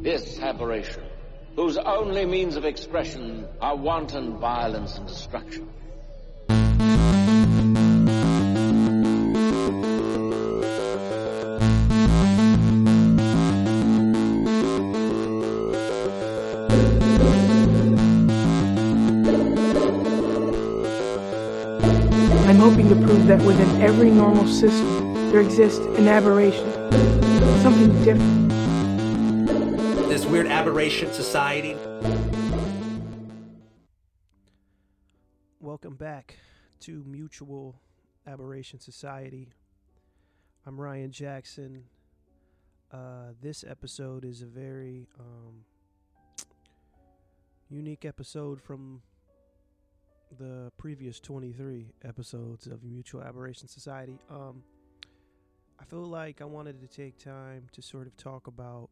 This aberration, whose only means of expression are wanton violence and destruction. I'm hoping to prove that within every normal system, there exists an aberration, something different. Weird aberration society. Welcome back to Mutual Aberration Society. I'm Ryan Jackson. Uh, this episode is a very um, unique episode from the previous 23 episodes of Mutual Aberration Society. Um, I feel like I wanted to take time to sort of talk about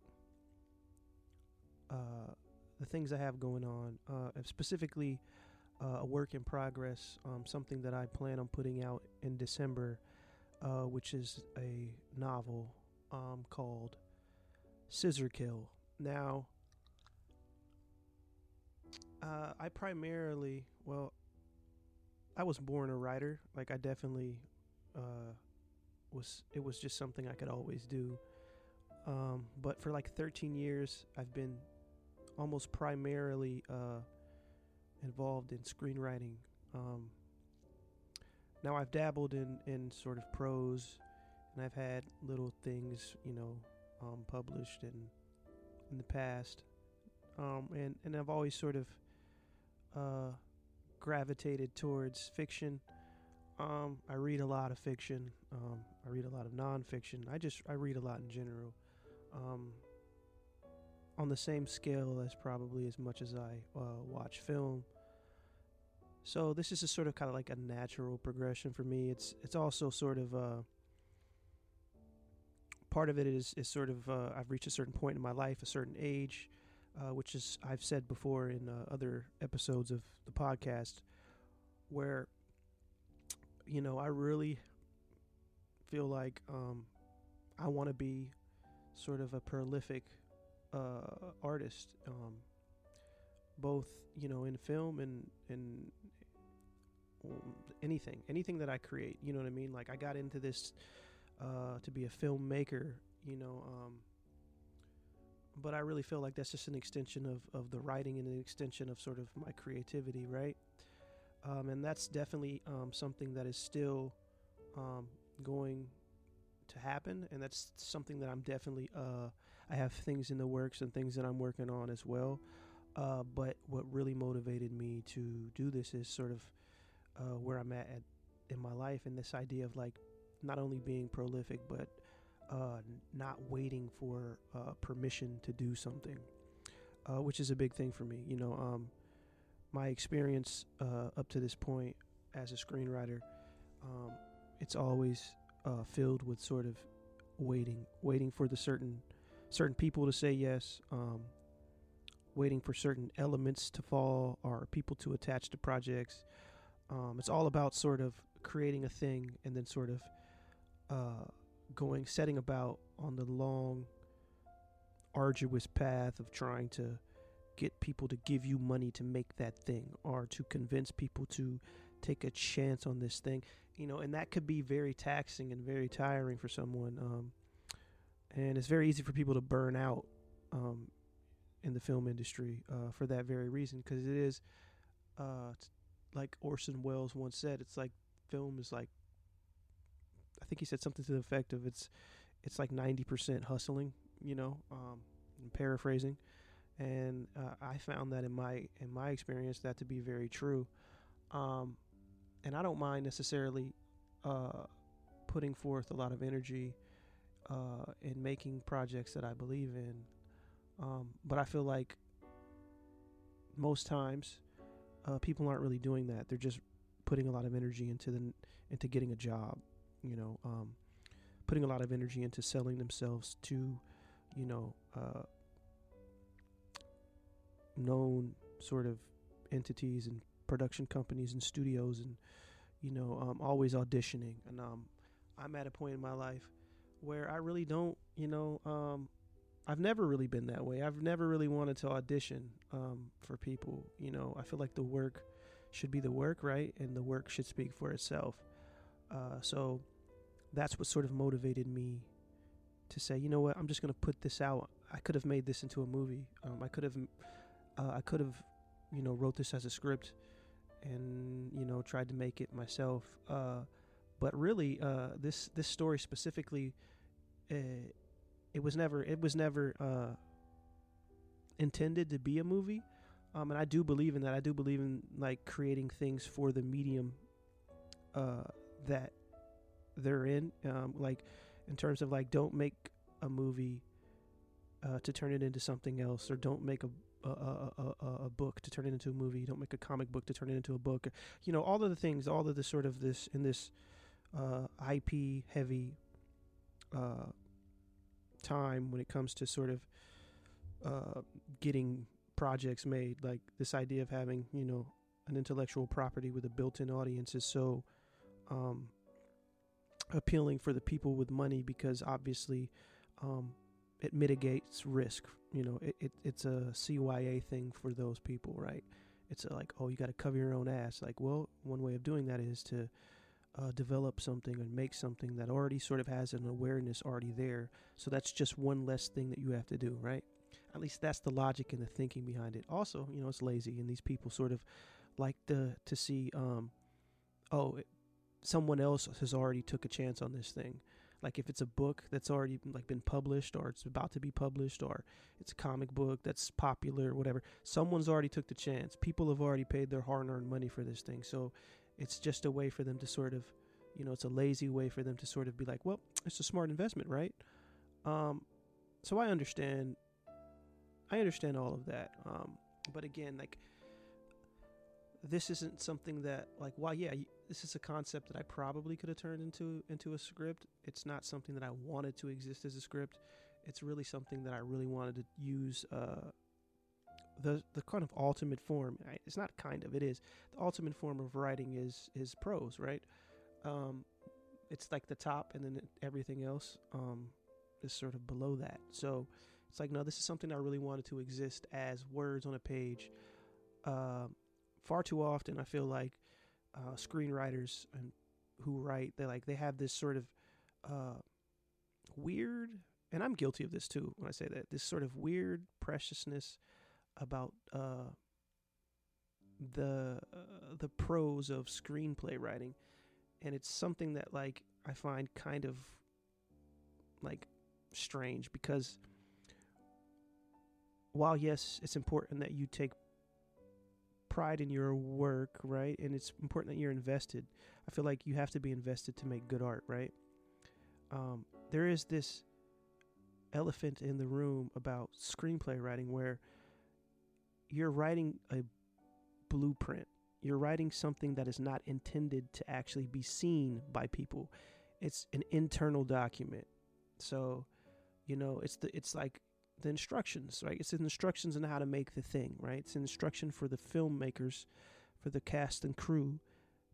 uh, the things I have going on, uh, specifically uh, a work in progress, um, something that I plan on putting out in December, uh, which is a novel um, called Scissor Kill. Now, uh, I primarily, well, I was born a writer. Like I definitely was. It was just something I could always do. Um, but for like 13 years, I've been almost primarily uh, involved in screenwriting. Um, now I've dabbled in in sort of prose, and I've had little things, you know, um, published in in the past, um, and and I've always sort of uh, gravitated towards fiction. Um, I read a lot of fiction. Um, I read a lot of nonfiction. I just I read a lot in general. Um, on the same scale as probably as much as I uh, watch film. So this is a sort of kind of like a natural progression for me. It's it's also sort of uh, part of it is is sort of uh, I've reached a certain point in my life, a certain age, uh, which is I've said before in uh, other episodes of the podcast, where you know I really feel like um, I want to be sort of a prolific uh, artist, um, both you know in film and in anything, anything that I create. You know what I mean? Like I got into this uh, to be a filmmaker. You know. Um, but I really feel like that's just an extension of, of the writing and an extension of sort of my creativity, right? Um, and that's definitely um, something that is still um, going to happen, and that's something that I'm definitely uh, I have things in the works and things that I'm working on as well. Uh, but what really motivated me to do this is sort of uh, where I'm at, at in my life, and this idea of like not only being prolific, but uh, not waiting for uh, permission to do something, uh, which is a big thing for me. You know, um, my experience uh, up to this point as a screenwriter, um, it's always filled with sort of waiting, waiting for the certain certain people to say yes, um, waiting for certain elements to fall or people to attach to projects. Um, it's all about sort of creating a thing and then sort of uh, going setting about on the long arduous path of trying to get people to give you money to make that thing or to convince people to take a chance on this thing you know and that could be very taxing and very tiring for someone um, and it's very easy for people to burn out um, in the film industry uh, for that very reason because it is uh, like Orson Welles once said it's like film is like I think he said something to the effect of it's it's like 90% hustling, you know, um, I'm paraphrasing. And uh, I found that in my in my experience that to be very true. Um, and I don't mind necessarily uh, putting forth a lot of energy uh, in making projects that I believe in. Um, but I feel like most times uh, people aren't really doing that. They're just putting a lot of energy into the into getting a job you know, um, putting a lot of energy into selling themselves to, you know, uh, known sort of entities and production companies and studios and, you know, um, always auditioning. And um, I'm at a point in my life where I really don't, you know, um, I've never really been that way. I've never really wanted to audition um, for people. You know, I feel like the work should be the work, right? And the work should speak for itself. Uh, so that's what sort of motivated me to say, you know what, I'm just going to put this out. I could have made this into a movie. Um, I could have, uh, I could have, you know, wrote this as a script, and you know, tried to make it myself. Uh, but really, uh, this this story specifically, uh, it was never it was never uh, intended to be a movie. Um, and I do believe in that. I do believe in like creating things for the medium uh, that they're in. Um, like in terms of like, don't make a movie uh, to turn it into something else, or don't make a a, a, a, a book to turn it into a movie. Don't make a comic book to turn it into a book. You know, all of the things, all of the sort of this in this uh, IP heavy uh, time when it comes to sort of uh, getting projects made. Like this idea of having, you know, an intellectual property with a built-in audience is so um, appealing for the people with money because obviously um, it mitigates risk. You know, it, it it's a CYA thing for those people, right? It's like, oh, you got to cover your own ass. Like, well, one way of doing that is to uh, develop something and make something that already sort of has an awareness already there. So that's just one less thing that you have to do, right? At least that's the logic and the thinking behind it. Also, you know, it's lazy, and these people sort of like to to see, um, oh, it, someone else has already took a chance on this thing. Like if it's a book that's already like been published, or it's about to be published, or it's a comic book that's popular, or whatever. Someone's already took the chance. People have already paid their hard-earned money for this thing, so it's just a way for them to sort of, you know, it's a lazy way for them to sort of be like, well, it's a smart investment, right? Um, so I understand I understand all of that. Um, but again, like this isn't something that like well yeah this is a concept that I probably could have turned into into a script. It's not something that I wanted to exist as a script. It's really something that I really wanted to use uh, the the kind of ultimate form. It's not kind of. It is the ultimate form of writing is is prose, right? Um, it's like the top, and then everything else um, is sort of below that. So it's like, no, this is something I really wanted to exist as words on a page. Uh, far too often, I feel like uh, screenwriters and who write, they like they have this sort of uh, weird, and I'm guilty of this too when I say that. This sort of weird preciousness about uh, the uh, the prose of screenplay writing, and it's something that like I find kind of like strange because while yes, it's important that you take pride in your work, right? And it's important that you're invested. I feel like you have to be invested to make good art, right? Um, there is this elephant in the room about screenplay writing where you're writing a blueprint. You're writing something that is not intended to actually be seen by people. It's an internal document. So, you know, it's the it's like the instructions, right? It's instructions on how to make the thing, right? It's an instruction for the filmmakers, for the cast and crew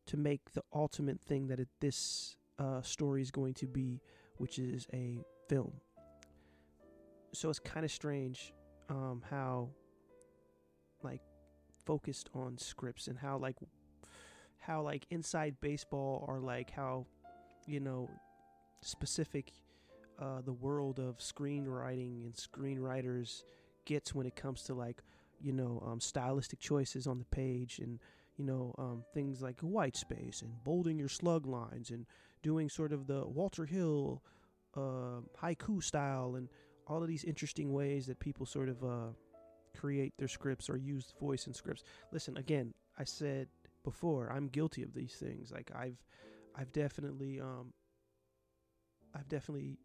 to make the ultimate thing that it, this uh, story is going to be, which is a film. So it's kind of strange um, how, like, focused on scripts and how, like, how like inside baseball or like how, you know, specific uh, the world of screenwriting and screenwriters gets when it comes to like you know um, stylistic choices on the page and you know um, things like white space and bolding your slug lines and doing sort of the Walter Hill uh, haiku style and all of these interesting ways that people sort of uh, create their scripts or use voice in scripts. Listen, again, I said before, I'm guilty of these things. Like I've, I've definitely, um, I've definitely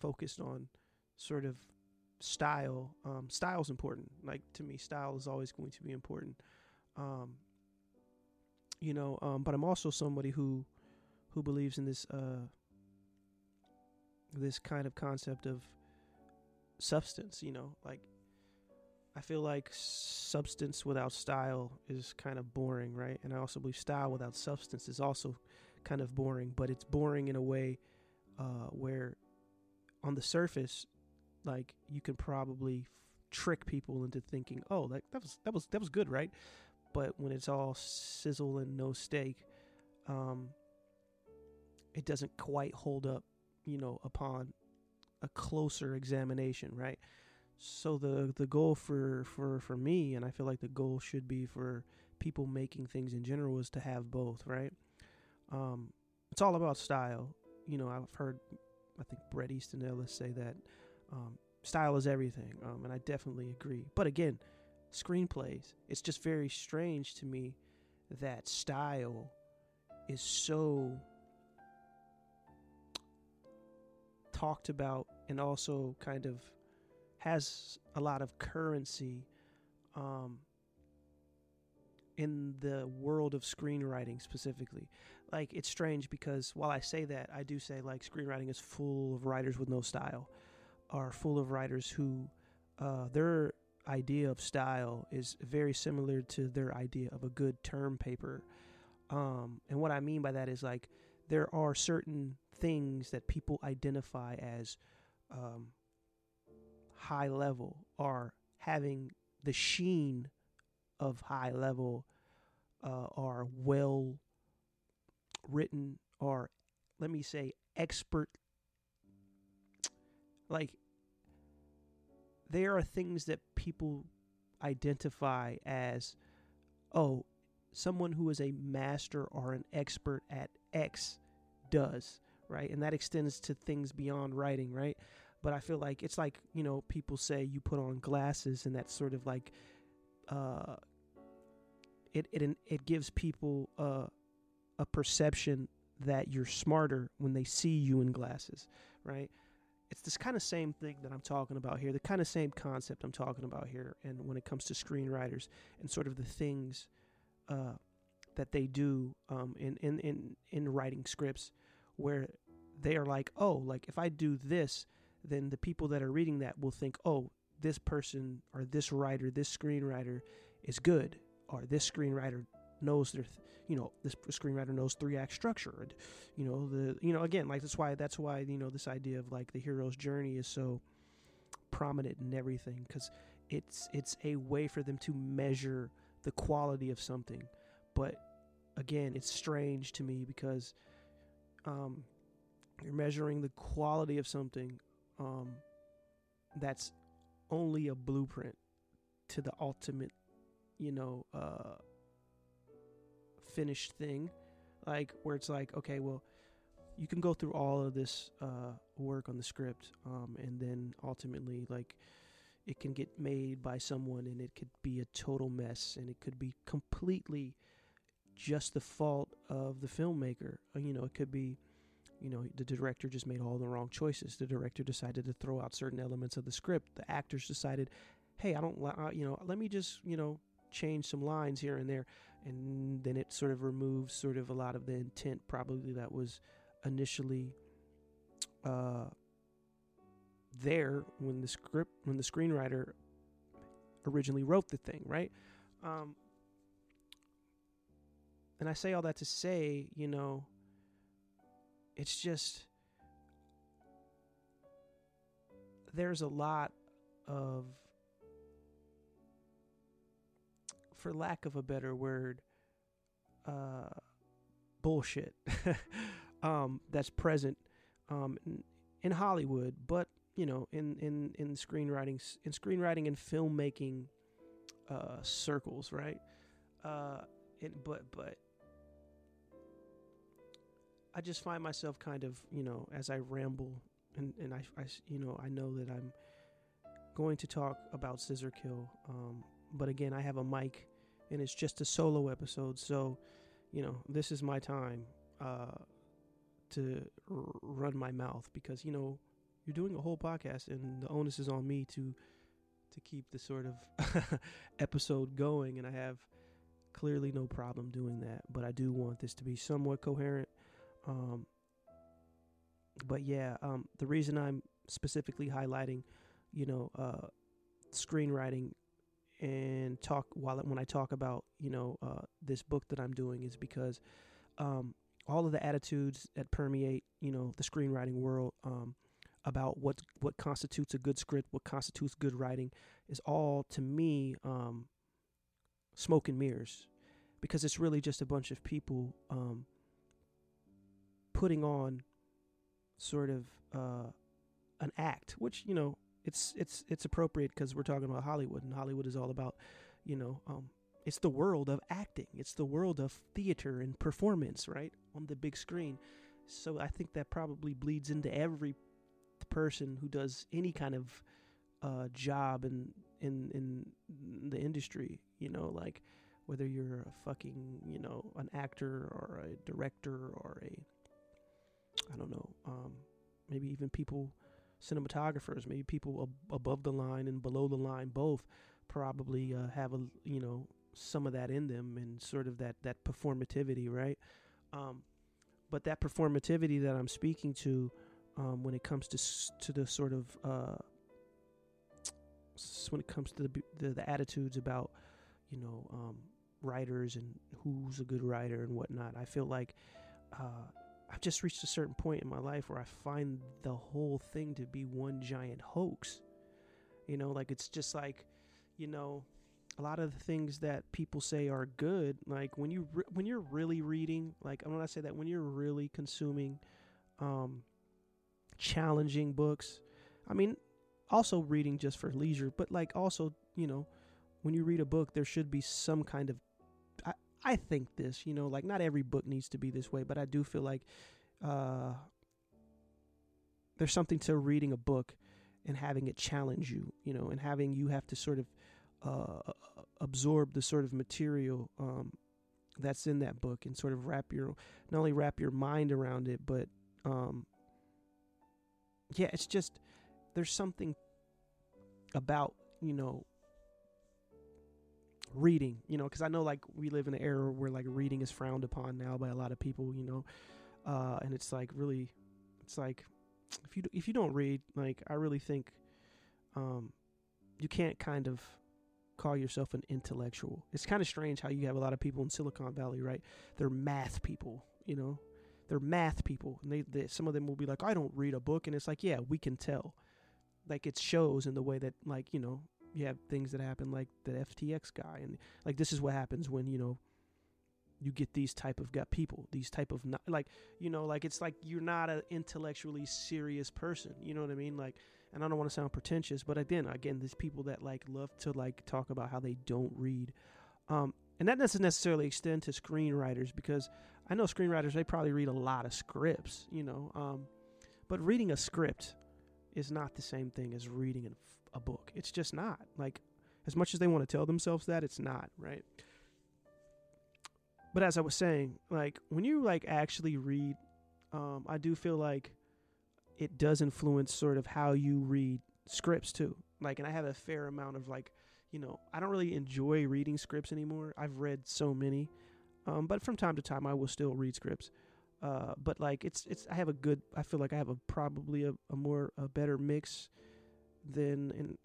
focused on sort of style. Um, style is important. Like to me, style is always going to be important. Um, you know, um, but I'm also somebody who who believes in this uh, this kind of concept of substance. You know, like I feel like substance without style is kind of boring, right? And I also believe style without substance is also kind of boring, but it's boring in a way uh, where on the surface, like you can probably f- trick people into thinking, "Oh, that that was that was that was good, right?" But when it's all sizzle and no steak, um, it doesn't quite hold up, you know, upon a closer examination, right? So the the goal for for for me, and I feel like the goal should be for people making things in general, is to have both, right? Um, it's all about style. You know, I've heard, I think Bret Easton Ellis say that um, style is everything, um, and I definitely agree. But again, screenplays, it's just very strange to me that style is so talked about and also kind of has a lot of currency um, in the world of screenwriting specifically. Like it's strange because while I say that, I do say like screenwriting is full of writers with no style, are full of writers who uh, their idea of style is very similar to their idea of a good term paper. Um, and what I mean by that is like there are certain things that people identify as um, high level or having the sheen of high level uh, are well written or let me say expert like there are things that people identify as oh someone who is a master or an expert at x does right? And that extends to things beyond writing right but i feel like it's like you know people say you put on glasses and that's sort of like uh it it it gives people uh, a perception that you're smarter when they see you in glasses, right? It's this kind of same thing that I'm talking about here, the kind of same concept I'm talking about here, and when it comes to screenwriters and sort of the things uh, that they do um, in, in in in writing scripts, where they are like, oh, like if I do this, then the people that are reading that will think, oh, this person or this writer, this screenwriter is good, or this screenwriter knows their, th- you know, this screenwriter knows three act structure, you know the, you know, again, like that's why that's why you know this idea of like the hero's journey is so prominent in everything because it's it's a way for them to measure the quality of something, but again, it's strange to me because um, you're measuring the quality of something um, that's only a blueprint to the ultimate you know, uh, finished thing, like where it's like, okay, well, you can go through all of this uh, work on the script, um, and then ultimately, like, it can get made by someone, and it could be a total mess, and it could be completely just the fault of the filmmaker. Uh, you know, it could be, you know, the director just made all the wrong choices. The director decided to throw out certain elements of the script. The actors decided, hey, I don't, uh, you know, let me just, you know, change some lines here and there, and then it sort of removes sort of a lot of the intent probably that was initially uh, there when the script when the screenwriter originally wrote the thing, right? Um, and I say all that to say, you know, it's just there's a lot of for lack of a better word, uh, bullshit um, that's present um, in, Hollywood, but you know, in in in screenwriting, in screenwriting and filmmaking uh, circles, right? Uh, and, but but I just find myself kind of, you know, as I ramble and and I, I you know, I know that I'm going to talk about Scissor Kill. Um, but again, I have a mic and it's just a solo episode. So, you know, this is my time uh, to r- run my mouth because you know you're doing a whole podcast, and the onus is on me to to keep the sort of episode going, and I have clearly no problem doing that. But I do want this to be somewhat coherent. Um, but yeah, um, the reason I'm specifically highlighting, you know, uh, screenwriting and talk while when I talk about you know uh, this book that I'm doing is because um, all of the attitudes that permeate you know the screenwriting world um, about what what constitutes a good script, what constitutes good writing, is all to me um, smoke and mirrors, because it's really just a bunch of people um, putting on sort of uh, an act, which you know it's it's it's appropriate because we're talking about Hollywood, and Hollywood is all about you know um, it's the world of acting, it's the world of theater and performance, right on the big screen. So I think that probably bleeds into every person who does any kind of uh, job in in in the industry. You know, like whether you're a fucking you know an actor or a director or a I don't know, um, maybe even people cinematographers, maybe people ab- above the line and below the line, both probably uh, have a you know some of that in them and sort of that that performativity, right? Um, but that performativity that I'm speaking to, um, when it comes to to the sort of uh, when it comes to the, the, the attitudes about you know um, writers and who's a good writer and whatnot, I feel like uh, I've just reached a certain point in my life where I find the whole thing to be one giant hoax. You know, like it's just like, you know, a lot of the things that people say are good, like when you re- when you're really reading, like I'm gonna say that when you're really consuming um challenging books, I mean, also reading just for leisure, but like also, you know, when you read a book, there should be some kind of I, think this, you know, like not every book needs to be this way, but I do feel like uh, there's something to reading a book and having it challenge you, you know, and having you have to sort of uh, absorb the sort of material um, that's in that book and sort of wrap your not only wrap your mind around it, but um, yeah, it's just there's something about you know reading, you know, because I know like we live in an era where like reading is frowned upon now by a lot of people, you know, uh, and it's like really, it's like if you if you don't read, like I really think, um, you can't kind of call yourself an intellectual. It's kind of strange how you have a lot of people in Silicon Valley, right? They're math people, you know, they're math people, and they, they some of them will be like, I don't read a book, and it's like, yeah, we can tell, like it shows in the way that like you know you have things that happen like the FTX guy, and like this is what happens when you know you get these type of people, these type of not, like you know like it's like you're not an intellectually serious person, you know what I mean? Like, and I don't want to sound pretentious, but again, again, there's people that like love to like talk about how they don't read, um, and that doesn't necessarily extend to screenwriters because I know screenwriters they probably read a lot of scripts, you know, um, but reading a script is not the same thing as reading a book. It's just not. Like as much as they want to tell themselves that, it's not, right? But as I was saying, like when you like actually read, um, I do feel like it does influence sort of how you read scripts too. Like, and I have a fair amount of like, you know, I don't really enjoy reading scripts anymore. I've read so many, um, but from time to time I will still read scripts. Uh, but like it's it's I have a good I feel like I have a probably a, a more a better mix than in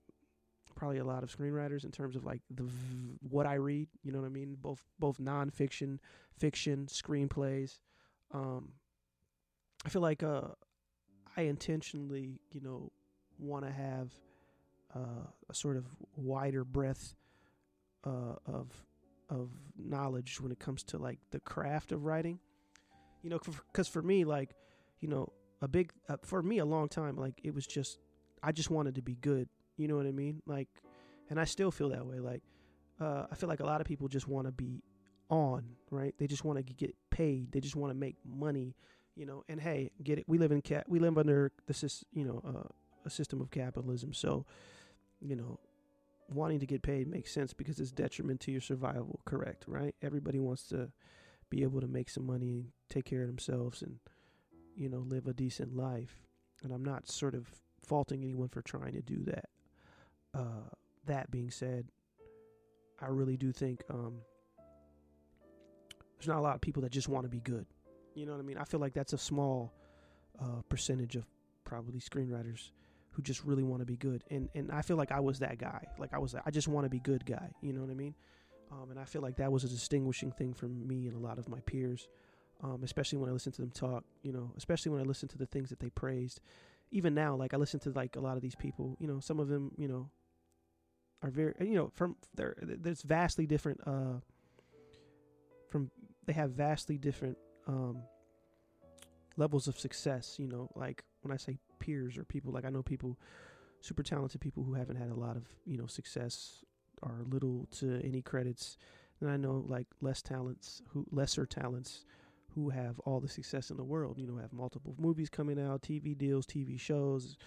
probably a lot of screenwriters in terms of like the v- what I read. You know what I mean? Both both nonfiction, fiction, screenplays. Um, I feel like uh, I intentionally, you know, want to have uh, a sort of wider breadth uh, of of knowledge when it comes to like the craft of writing. You know, because for me, like, you know, a big uh, for me a long time, like it was just I just wanted to be good. You know what I mean? Like, and I still feel that way. Like, uh, I feel like a lot of people just want to be on, right? They just want to get paid. They just want to make money, you know. And hey, get it? We live in cat. We live under the you know, uh, a system of capitalism. So, you know, wanting to get paid makes sense because it's detriment to your survival. Correct, right? Everybody wants to be able to make some money and take care of themselves and you know live a decent life. And I'm not sort of faulting anyone for trying to do that. Uh, that being said, I really do think um, there's not a lot of people that just want to be good. You know what I mean? I feel like that's a small uh, percentage of probably screenwriters who just really want to be good. And and I feel like I was that guy. Like I was, I just want to be good guy. You know what I mean? Um, and I feel like that was a distinguishing thing for me and a lot of my peers, um, especially when I listened to them talk. You know, especially when I listened to the things that they praised even now, like I listen to like a lot of these people. You know, some of them, you know, are very, you know, from there. There's vastly different. Uh, from they have vastly different um, levels of success. You know, like when I say peers or people, like I know people, super talented people who haven't had a lot of you know success or little to any credits. And I know like less talents who lesser talents who have all the success in the world. You know, have multiple movies coming out, TV deals, TV shows,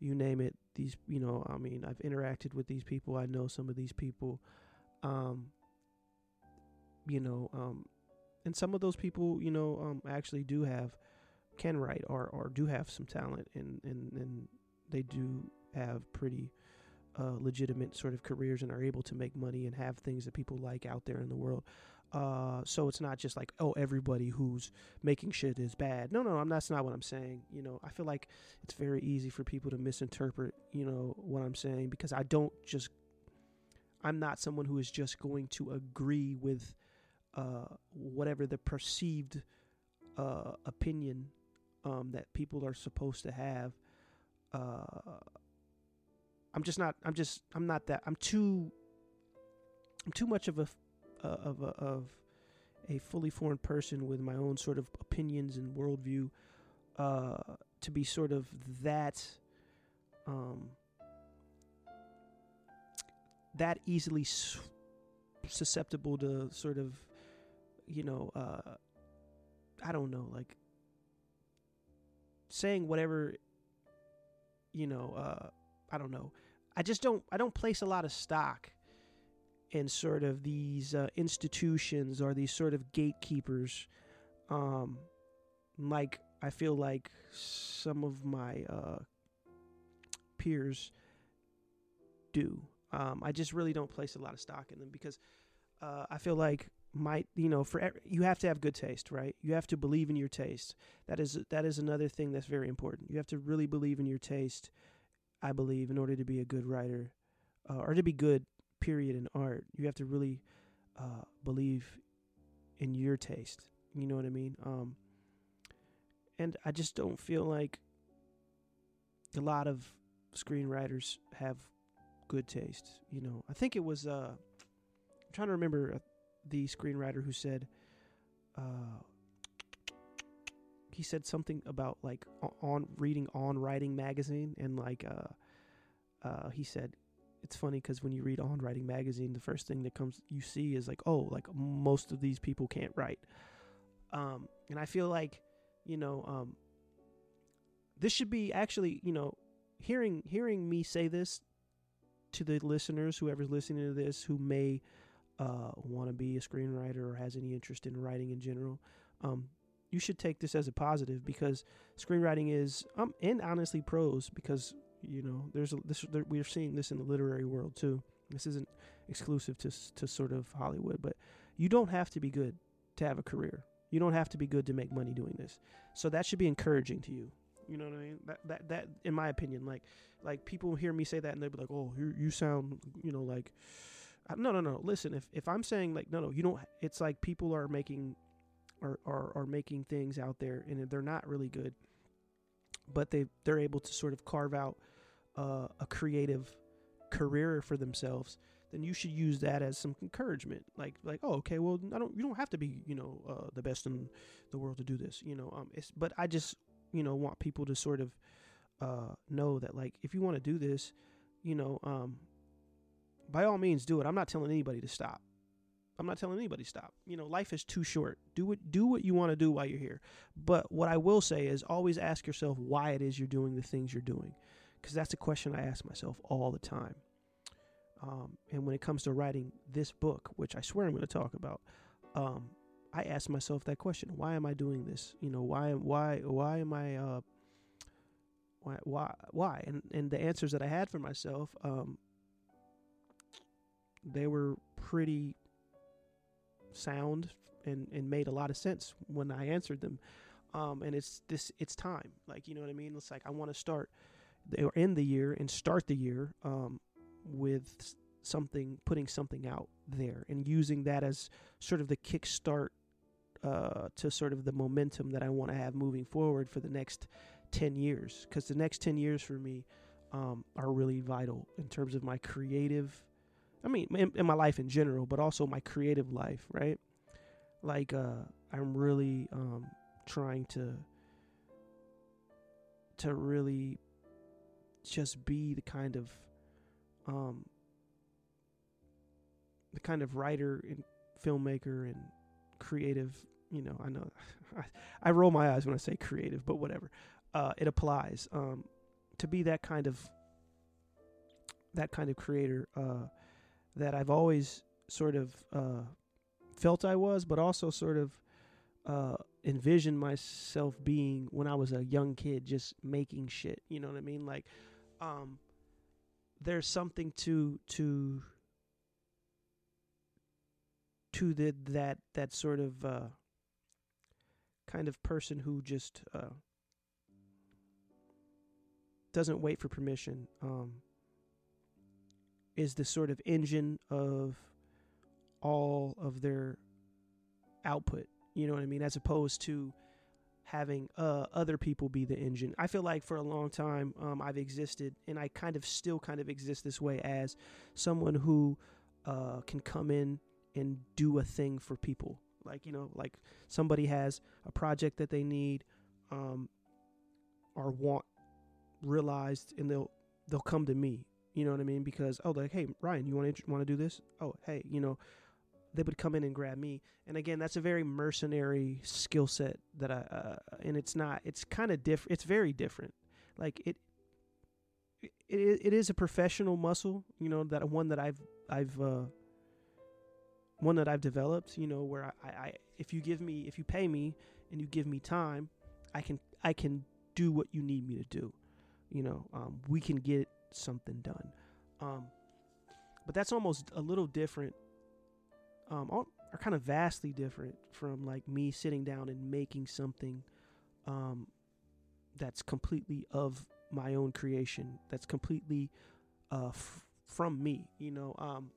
you name it. These, you know, I mean, I've interacted with these people. I know some of these people. Um, you know, um, and some of those people, you know, um, actually do have can write or or do have some talent, and and and they do have pretty uh, legitimate sort of careers and are able to make money and have things that people like out there in the world. Uh, so it's not just like, oh, everybody who's making shit is bad. No, no, I'm that's not what I'm saying. You know, I feel like it's very easy for people to misinterpret, you know, what I'm saying because I don't just, I'm not someone who is just going to agree with uh, whatever the perceived uh, opinion um, that people are supposed to have. I'm just not. I'm just. I'm not that. I'm too. I'm too much of a uh, of a, of a fully formed person with my own sort of opinions and worldview uh, to be sort of that um, that easily susceptible to sort of you know uh, I don't know like saying whatever you know uh, I don't know I just don't I don't place a lot of stock in sort of these uh, institutions or these sort of gatekeepers um like I feel like some of my uh, peers do. Um, I just really don't place a lot of stock in them because uh, I feel like my you know for every, you have to have good taste, right? You have to believe in your taste. That is that is another thing that's very important. You have to really believe in your taste. I believe in order to be a good writer uh, or to be good period in art, you have to really uh, believe in your taste. You know what I mean? Um, and I just don't feel like a lot of screenwriters have good taste. You know, I think it was uh, I'm trying to remember uh, the screenwriter who said uh, he said something about like on reading on writing magazine and like uh, uh, he said it's funny because when you read on writing magazine the first thing that comes you see is like oh like most of these people can't write. Um, and i feel like you know um, this should be actually you know hearing hearing me say this to the listeners whoever's listening to this who may uh, want to be a screenwriter or has any interest in writing in general um, you should take this as a positive because screenwriting is um and honestly prose because you know there's a this there, we're seeing this in the literary world too. This isn't exclusive to to sort of hollywood but you don't have to be good to have a career. You don't have to be good to make money doing this. So that should be encouraging to you. You know what i mean? That that, that in my opinion like like people hear me say that and they'll be like oh you, you sound you know like no no no. Listen if if i'm saying like no no you don't it's like people are making are, are, are making things out there and they're not really good but they they're able to sort of carve out uh, a creative career for themselves then you should use that as some encouragement. Like like oh okay well i don't you don't have to be you know uh, the best in the world to do this you know um it's but i just you know want people to sort of uh know that like if you want to do this you know um by all means do it. I'm not telling anybody to stop I'm not telling anybody stop. You know, life is too short. Do what do what you want to do while you're here. But what I will say is always ask yourself why it is you're doing the things you're doing, because that's a question I ask myself all the time. Um, and when it comes to writing this book, which I swear I'm going to talk about, um, I ask myself that question: Why am I doing this? You know, why why why am I uh, why why why? And and the answers that I had for myself, um, they were pretty sound and, and made a lot of sense when I answered them. Um, and it's this, it's time. Like, you know what I mean? It's like, I want to start or end the year and start the year, um, with something, putting something out there and using that as sort of the kickstart, uh, to sort of the momentum that I want to have moving forward for the next 10 years because the next 10 years for me um, are really vital in terms of my creative i mean in, in, my life in general but also my creative life right? Like uh, i'm really um, trying to to really just be the kind of um, the kind of writer and filmmaker and creative you know i know I, I roll my eyes when i say creative but whatever. Uh, it applies um, to be that kind of that kind of creator uh, that I've always sort of uh, felt I was, but also sort of uh, envisioned myself being when I was a young kid, just making shit. You know what I mean? Like, um, there's something to to to the that that sort of uh, kind of person who just uh, doesn't wait for permission. Um, is the sort of engine of all of their output. You know what I mean? As opposed to having uh, other people be the engine. I feel like for a long time um, I've existed, and I kind of still kind of exist this way as someone who uh, can come in and do a thing for people. Like you know, like somebody has a project that they need um, or want realized and they'll they'll come to me you know what i mean? Because oh like hey ryan you want to want to do this? Oh hey you know they would come in and grab me. And again that's a very mercenary skill set that i uh, and it's not it's kind of different it's very different. Like it it, it is a professional muscle you know that one that i've i've uh one that i've developed you know where I, I if you give me if you pay me and you give me time i can i can do what you need me to do. You know, um, we can get something done. Um, but that's almost a little different, um, or kind of vastly different from like me sitting down and making something um, that's completely of my own creation, that's completely uh, f- from me, you know. Um,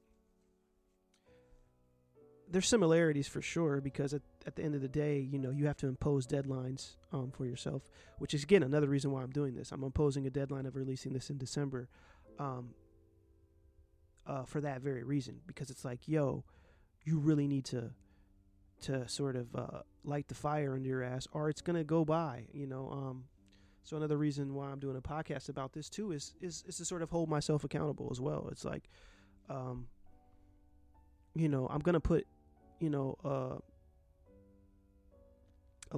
there's similarities for sure because at, at the end of the day, you know, you have to impose deadlines um, for yourself, which is again another reason why I'm doing this. I'm imposing a deadline of releasing this in December, um, uh, for that very reason because it's like, yo, you really need to to sort of uh, light the fire under your ass, or it's gonna go by, you know. Um, so another reason why I'm doing a podcast about this too is is is to sort of hold myself accountable as well. It's like, um, you know, I'm gonna put you know, uh,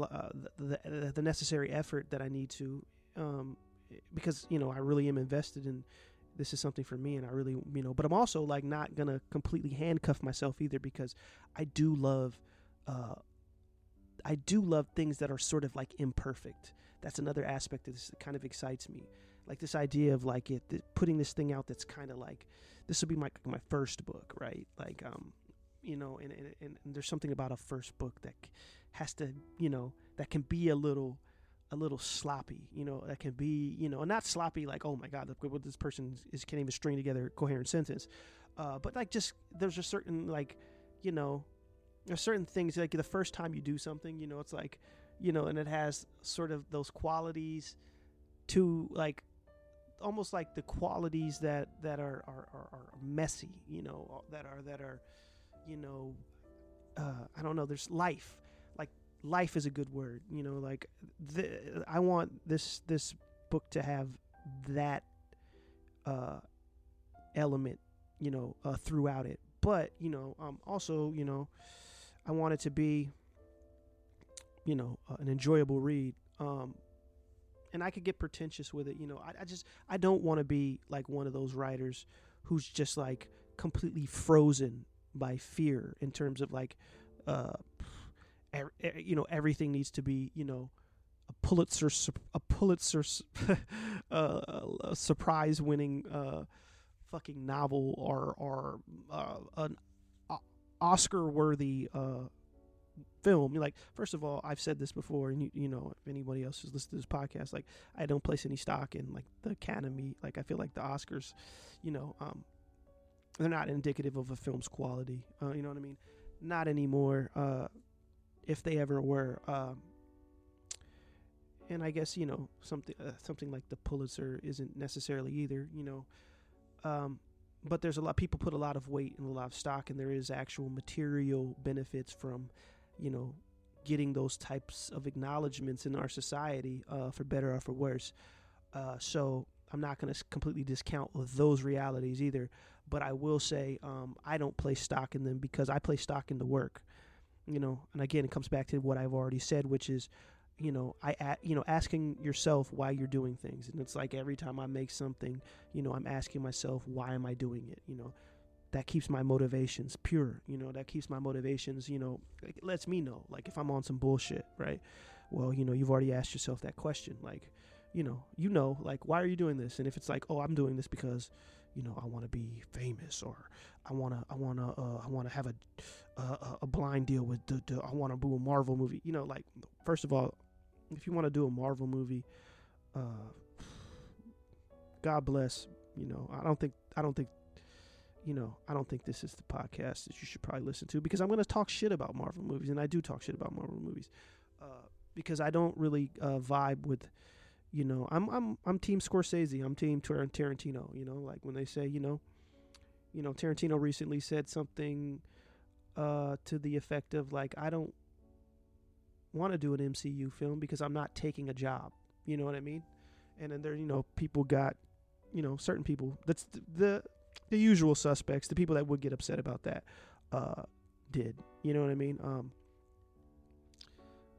uh, the, the, the necessary effort that I need to, um, because you know I really am invested in this is something for me, and I really you know, but I'm also like not gonna completely handcuff myself either because I do love, uh, I do love things that are sort of like imperfect. That's another aspect of this that kind of excites me, like this idea of like it putting this thing out that's kind of like this will be my my first book, right? Like um you know, and, and, and there's something about a first book that has to, you know, that can be a little, a little sloppy, you know, that can be, you know, not sloppy like, oh my God, what this person is can't even string together a coherent sentence, uh, but like just there's a certain like, you know, there's certain things like the first time you do something, you know, it's like, you know, and it has sort of those qualities to like almost like the qualities that that are are, are, are messy you know that are that are you know, uh, I don't know. There's life. Like life is a good word. You know, like the, I want this this book to have that uh, element. You know, uh, throughout it. But you know, um, also you know, I want it to be you know uh, an enjoyable read. Um, and I could get pretentious with it. You know, I, I just I don't want to be like one of those writers who's just like completely frozen by fear in terms of like uh er, er, you know everything needs to be you know a Pulitzer a Pulitzer uh, a surprise winning uh fucking novel or or uh, an Oscar worthy uh film. Like, first of all, I've said this before, and you, you know, if anybody else has listened to this podcast, like, I don't place any stock in like the Academy. Like, I feel like the Oscars, you know, um, they're not indicative of a film's quality. Uh, you know what I mean? Not anymore. Uh, if they ever were, um, and I guess you know something uh, something like the Pulitzer isn't necessarily either. You know, um, but there's a lot people put a lot of weight and a lot of stock, and there is actual material benefits from, you know, getting those types of acknowledgments in our society, uh, for better or for worse. Uh, so I'm not going to completely discount those realities either, but I will say um, I don't place stock in them because I place stock in the work. You know, and again, it comes back to what I've already said, which is you know i you know asking yourself why you're doing things. And it's like every time i make something you know i'm asking myself why am i doing it? You know? That keeps my motivations pure you know? That keeps my motivations you know it lets me know like if i'm on some bullshit right? Well you know you've already asked yourself that question like you know you know like why are you doing this? And if it's like oh i'm doing this because you know i want to be famous or i want to i want to uh, i want to have a, a a blind deal with the, the i want to do a marvel movie you know like first of all if you want to do a Marvel movie, uh, God bless. You know, I don't think I don't think you know, I don't think this is the podcast that you should probably listen to because I'm going to talk shit about Marvel movies, and I do talk shit about Marvel movies uh, because I don't really uh, vibe with, you know, I'm I'm I'm Team Scorsese, I'm Team Tarantino. You know, like when they say, you know, you know, Tarantino recently said something uh, to the effect of like, I don't want to do an MCU film because I'm not taking a job. You know what I mean? And then there, you know, people got, you know, certain people. That's the the, the usual suspects, the people that would get upset about that, uh, did. You know what I mean? Um.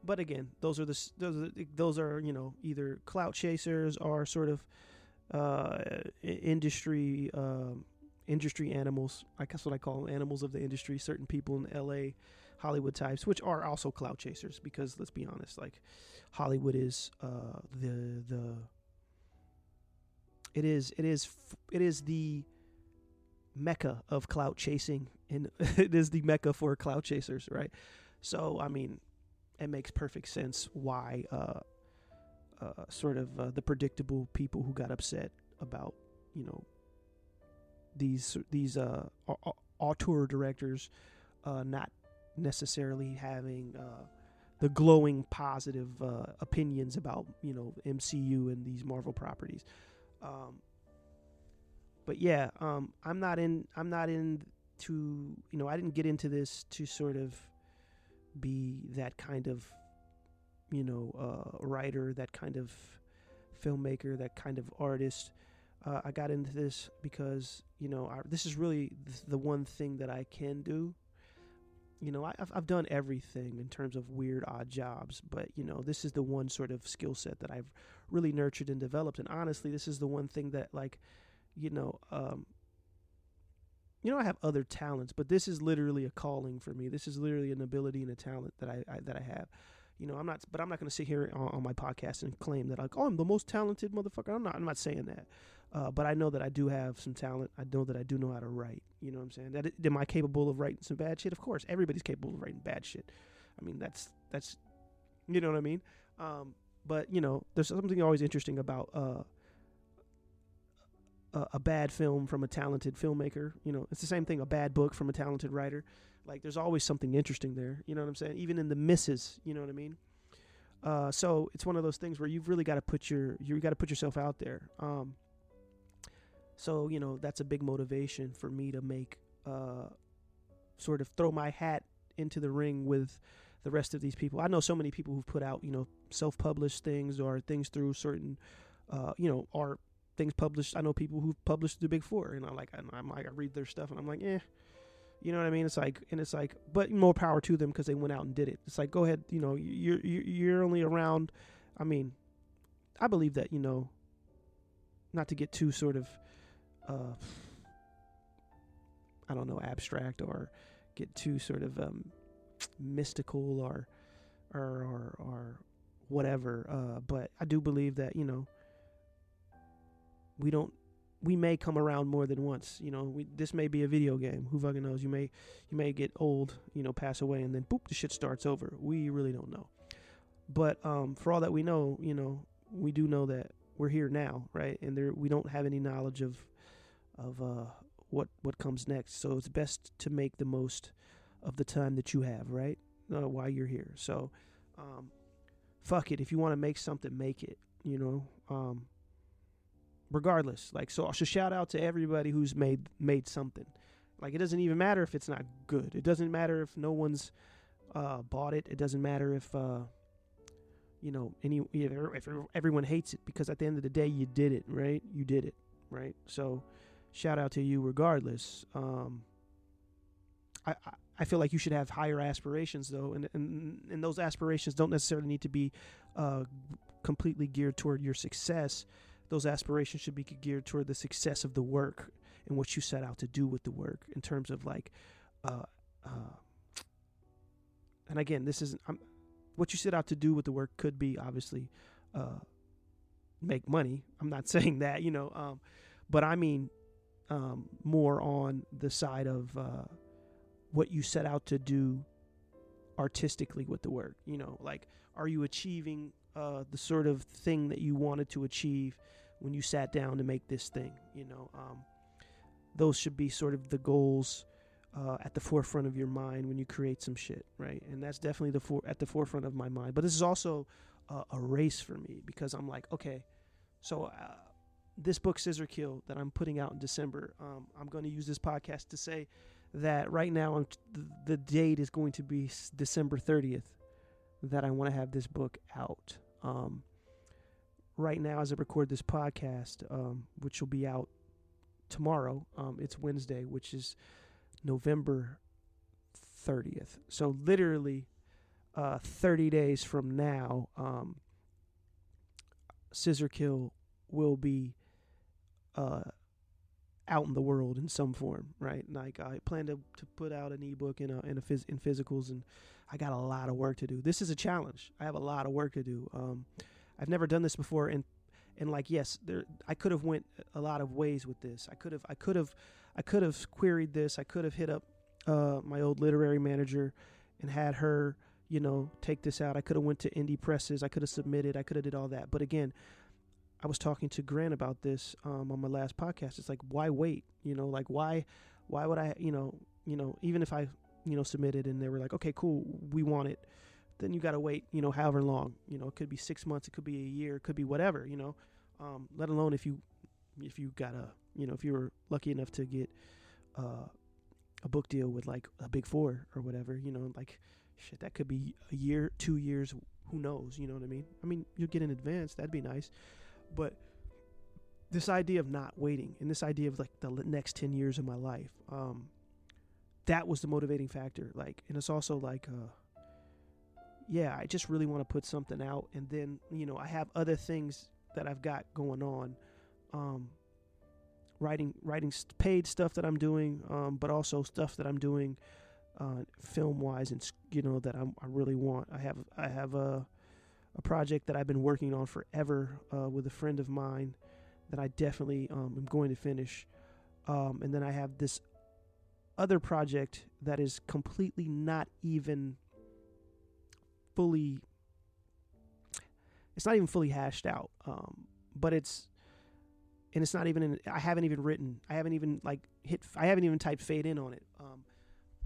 But again, those are the those are, those are you know either clout chasers or sort of uh, industry um, industry animals. I guess what I call them, animals of the industry. Certain people in L.A. Hollywood types, which are also clout chasers. Because let's be honest, like Hollywood is uh, the the it is it is it is the mecca of clout chasing, and it is the mecca for clout chasers, right? So I mean, it makes perfect sense why uh, uh, sort of uh, the predictable people who got upset about you know these these uh, auteur directors uh, not necessarily having uh, the glowing positive uh, opinions about you know MCU and these Marvel properties. Um, but yeah, um, I'm not in. I'm not in to you know. I didn't get into this to sort of be that kind of you know uh, writer, that kind of filmmaker, that kind of artist. Uh, I got into this because you know I, this is really the one thing that I can do you know, I've, I've done everything in terms of weird, odd jobs, but, you know, this is the one sort of skill set that I've really nurtured and developed. And honestly, this is the one thing that, like, you know, um, you know, I have other talents, but this is literally a calling for me. This is literally an ability and a talent that I, I that I have. You know, I'm not, but I'm not going to sit here on, on, my podcast and claim that like, oh, I'm the most talented motherfucker. I'm not. I'm not saying that. Uh, but I know that I do have some talent. I know that I do know how to write. You know what I'm saying? That am I capable of writing some bad shit? Of course, everybody's capable of writing bad shit. I mean, that's that's, you know what I mean. Um, but you know, there's something always interesting about uh, a, a bad film from a talented filmmaker. You know, it's the same thing. A bad book from a talented writer. Like, there's always something interesting there. You know what I'm saying? Even in the misses. You know what I mean? Uh, so it's one of those things where you've really got to put your you got to put yourself out there. Um, so, you know, that's a big motivation for me to make, uh, sort of throw my hat into the ring with the rest of these people. I know so many people who've put out, you know, self published things or things through certain, uh, you know, art things published. I know people who've published the Big Four, and I'm like, I'm like, I read their stuff, and I'm like, eh, you know what I mean? It's like, and it's like, but more power to them because they went out and did it. It's like, go ahead, you know, you're you're only around. I mean, I believe that you know, not to get too sort of uh, I don't know, abstract or get too sort of um, mystical or or or, or whatever. Uh, but I do believe that you know we don't we may come around more than once. You know, we, this may be a video game. Who fucking knows? You may you may get old, you know, pass away, and then boop, the shit starts over. We really don't know. But um, for all that we know, you know, we do know that we're here now, right? And there we don't have any knowledge of of uh, what what comes next. So it's best to make the most of the time that you have, right? Uh, while you're here. So um, fuck it. If you want to make something, make it. You know. Um, regardless, like so. So shout out to everybody who's made made something. Like it doesn't even matter if it's not good. It doesn't matter if no one's uh, bought it. It doesn't matter if uh, you know any if, everyone hates it because at the end of the day you did it right. You did it right. So shout out to you regardless. Um, I, I I feel like you should have higher aspirations though, and and, and those aspirations don't necessarily need to be uh, completely geared toward your success. Those aspirations should be geared toward the success of the work and what you set out to do with the work in terms of like, uh, uh, and again, this isn't I'm, what you set out to do with the work could be obviously uh, make money. I'm not saying that, you know, um, but I mean um, more on the side of uh, what you set out to do artistically with the work. You know, like are you achieving uh, the sort of thing that you wanted to achieve when you sat down to make this thing? You know, um, those should be sort of the goals uh, at the forefront of your mind when you create some shit, right? And that's definitely the for- at the forefront of my mind. But this is also uh, a race for me because I'm like, okay, so uh, this book Scissor Kill that I'm putting out in December, um, I'm going to use this podcast to say that right now t- the date is going to be December 30th that I want to have this book out. Um, right now, as I record this podcast, um, which will be out tomorrow, um, it's Wednesday, which is November 30th. So, literally, uh, 30 days from now, um, Scissor Kill will be uh, out in the world in some form, right? Like I plan to, to put out an ebook in a, in a phys- in physicals, and I got a lot of work to do. This is a challenge. I have a lot of work to do. Um, I've never done this before, and and like yes, there I could have went a lot of ways with this. I could have I could have I could have queried this. I could have hit up uh, my old literary manager and had her you know take this out. I could have went to indie presses. I could have submitted. I could have did all that. But again, I was talking to Grant about this um, on my last podcast. It's like, why wait? You know, like why, why would I? You know, you know, even if I, you know, submitted and they were like, okay, cool, we want it, then you got to wait. You know, however long. You know, it could be six months, it could be a year, it could be whatever. You know, um, let alone if you, if you got a, you know, if you were lucky enough to get uh, a book deal with like a big four or whatever. You know, like shit, that could be a year, two years. Who knows? You know what I mean? I mean, you'll get in advance. That'd be nice but this idea of not waiting and this idea of like the next 10 years of my life um that was the motivating factor like and it's also like uh yeah i just really want to put something out and then you know i have other things that i've got going on um writing writing paid stuff that i'm doing um but also stuff that i'm doing uh film wise and you know that I'm, i really want. I have i have a a project that I've been working on forever uh, with a friend of mine that I definitely um, am going to finish. Um, and then I have this other project that is completely not even fully. It's not even fully hashed out, um, but it's, and it's not even. In, I haven't even written. I haven't even like hit. I haven't even typed fade in on it um,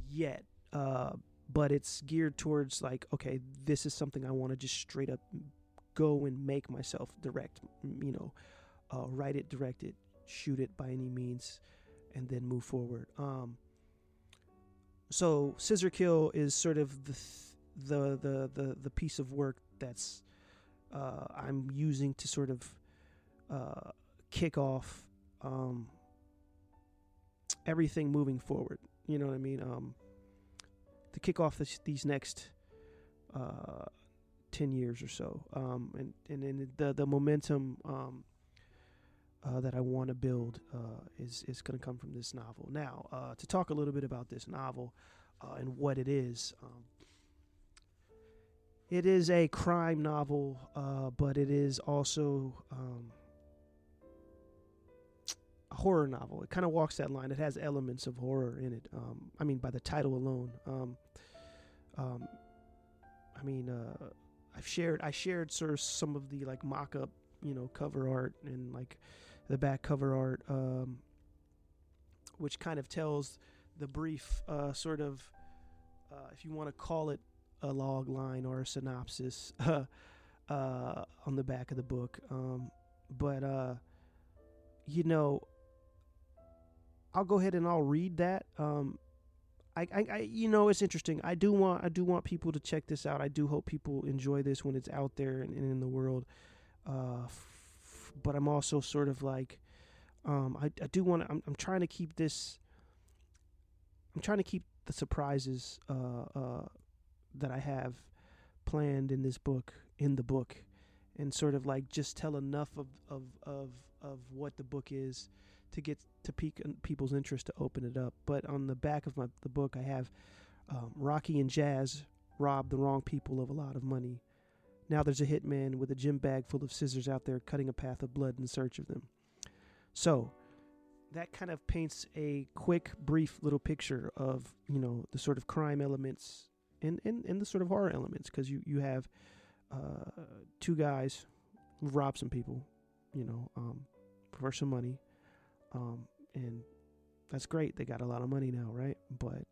yet. Uh, but it's geared towards like okay this is something i want to just straight up go and make myself direct you know uh, write it direct it shoot it by any means and then move forward. Um so scissor kill is sort of the th- the the the, the piece of work that's uh, i'm using to sort of uh, kick off um, everything moving forward. You know what i mean? Um, to kick off this, these next uh, 10 years or so. Um, and, and then the, the momentum um, uh, that I want to build uh, is, is going to come from this novel. Now, uh, to talk a little bit about this novel uh, and what it is. Um, it is a crime novel, uh, but it is also um, horror novel. It kind of walks that line. It has elements of horror in it. Um, I mean, by the title alone. Um, um, I mean, uh, I've shared I shared sort of some of the like mock-up, you know, cover art and like the back cover art, um, which kind of tells the brief uh, sort of, uh, if you want to call it a log line or a synopsis, uh, on the back of the book. Um, but uh, you know, I'll go ahead and I'll read that. Um, I, I, I, you know, it's interesting. I do want, I do want people to check this out. I do hope people enjoy this when it's out there and, and in the world. Uh, f- but I'm also sort of like, um, I, I do want to. I'm, I'm trying to keep this. I'm trying to keep the surprises uh, uh, that I have planned in this book in the book, and sort of like just tell enough of of of, of what the book is to get to pique people's interest to open it up. But on the back of my the book, I have um, Rocky and Jazz robbed the wrong people of a lot of money. Now there's a hitman with a gym bag full of scissors out there cutting a path of blood in search of them. So that kind of paints a quick, brief little picture of you know the sort of crime elements and and, and the sort of horror elements because you you have uh, two guys who robbed some people, you know, um, for some money, um, and that's great. They got a lot of money now, right? But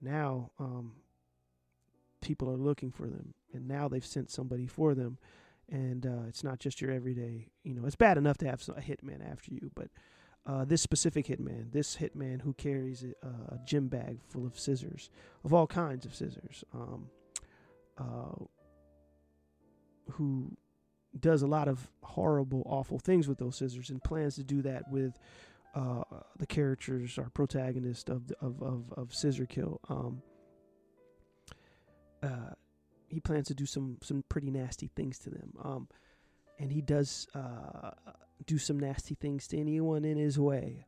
now um, people are looking for them, and now they've sent somebody for them and uh, it's not just your everyday. You know, it's bad enough to have a hitman after you, but uh, this specific hitman, this hitman who carries a, a, gym bag full of scissors, of all kinds of scissors, um, uh, who does a lot of horrible, awful things with those scissors, and plans to do that with uh, the characters, our protagonist of of of, of Scissor Kill. Um, uh, he plans to do some some pretty nasty things to them. Um, and he does uh, do some nasty things to anyone in his way.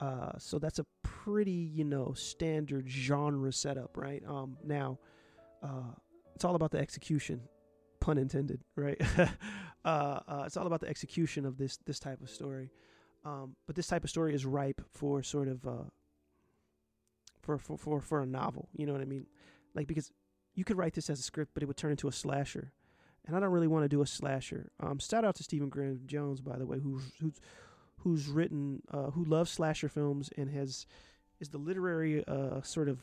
Uh, so that's a pretty, you know, standard genre setup, right? Um, now, uh, it's all about the execution, pun intended, right? Uh, uh, it's all about the execution of this this type of story. Um, but this type of story is ripe for sort of uh, for, for for for a novel. You know what I mean? Like because you could write this as a script, but it would turn into a slasher. And I don't really want to do a slasher. Um, shout out to Stephen Graham Jones, by the way, who's who's who's written, uh, who loves slasher films and has is the literary uh, sort of,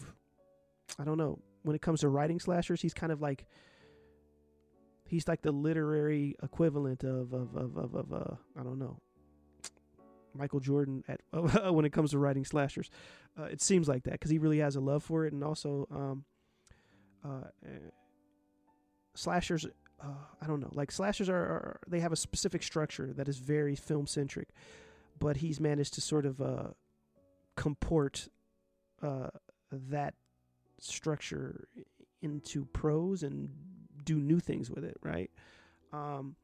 I don't know, when it comes to writing slashers, he's kind of like he's like the literary equivalent of of of of, of uh, I don't know, Michael Jordan at when it comes to writing slashers. Uh, it seems like that because he really has a love for it, and also um, uh, slashers uh, I don't know. Like slashers are, are, they have a specific structure that is very film centric, but he's managed to sort of uh, comport uh, that structure into prose and do new things with it. Right. Um,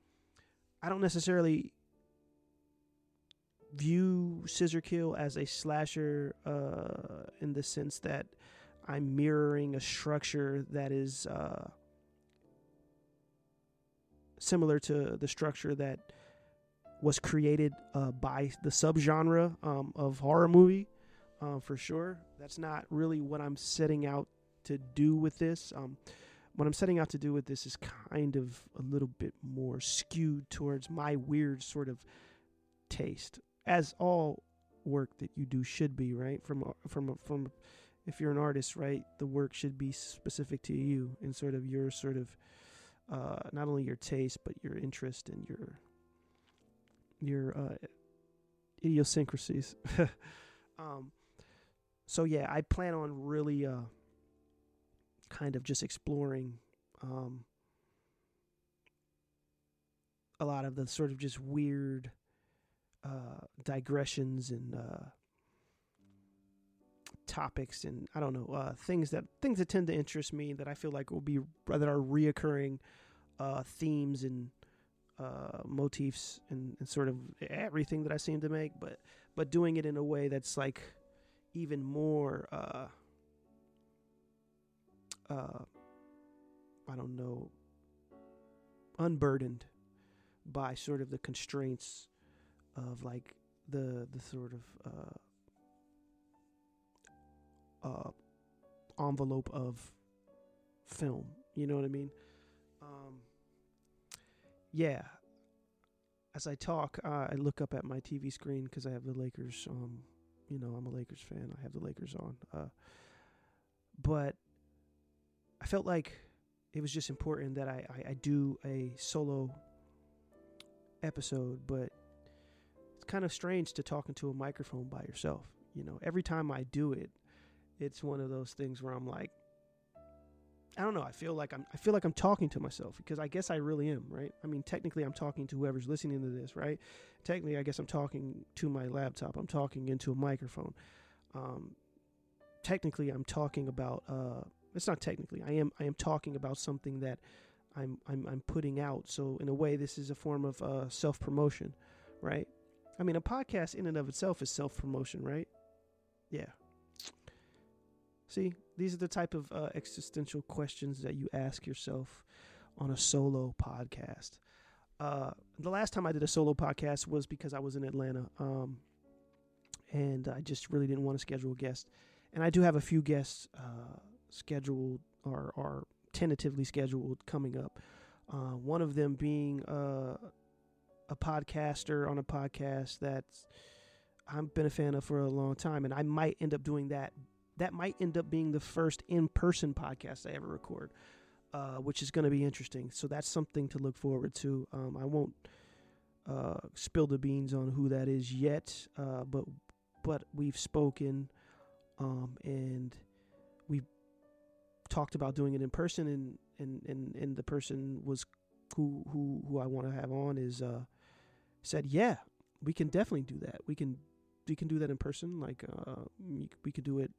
I don't necessarily view Scissor Kill as a slasher uh, in the sense that I'm mirroring a structure that is uh, similar to the structure that was created uh, by the subgenre um, of horror movie, uh, for sure. That's not really what I'm setting out to do with this. Um, what I'm setting out to do with this is kind of a little bit more skewed towards my weird sort of taste, as all work that you do should be, right? From from from if you're an artist, right, the work should be specific to you and sort of your sort of uh, not only your taste but your interest and your your uh, idiosyncrasies. um, so yeah, I plan on really uh, kind of just exploring um, a lot of the sort of just weird uh, digressions and uh, topics and I don't know uh, things that things that tend to interest me that I feel like will be that are reoccurring uh, themes and uh, motifs and, and, sort of everything that I seem to make, but but doing it in a way that's like even more uh, I don't know unburdened by sort of the constraints of like the the sort of uh, uh, envelope of film. You know what I mean? Um, yeah. As I talk, uh, I look up at my TV screen because I have the Lakers. Um, you know, I'm a Lakers fan. I have the Lakers on. Uh, but I felt like it was just important that I, I, I do a solo episode, but it's kind of strange to talk into a microphone by yourself. You know, every time I do it, it's one of those things where I'm like, I don't know. I feel like I'm I feel like I'm talking to myself because I guess I really am, right? I mean, technically I'm talking to whoever's listening to this, right? Technically, I guess I'm talking to my laptop. I'm talking into a microphone. Um, technically, I'm talking about. Uh, it's not technically. I am. I am talking about something that I'm. I'm. I'm putting out. So in a way, this is a form of uh, self promotion, right? I mean, a podcast in and of itself is self promotion, right? Yeah. See, these are the type of uh, existential questions that you ask yourself on a solo podcast. Uh, the last time I did a solo podcast was because I was in Atlanta, um, and I just really didn't want to schedule a guest. And I do have a few guests uh, scheduled or, or tentatively scheduled coming up. Uh, one of them being uh, a podcaster on a podcast that's I've been a fan of for a long time, and I might end up doing that that might end up being the first in person podcast I ever record, uh, which is going to be interesting. So that's something to look forward to. Um, I won't uh, spill the beans on who that is yet, uh, but but we've spoken um, and talked about doing it in person, and and and, and the person was who who who I want to have on is uh, said, yeah, we can definitely do that. We can we can do that in person. Like uh, we could do it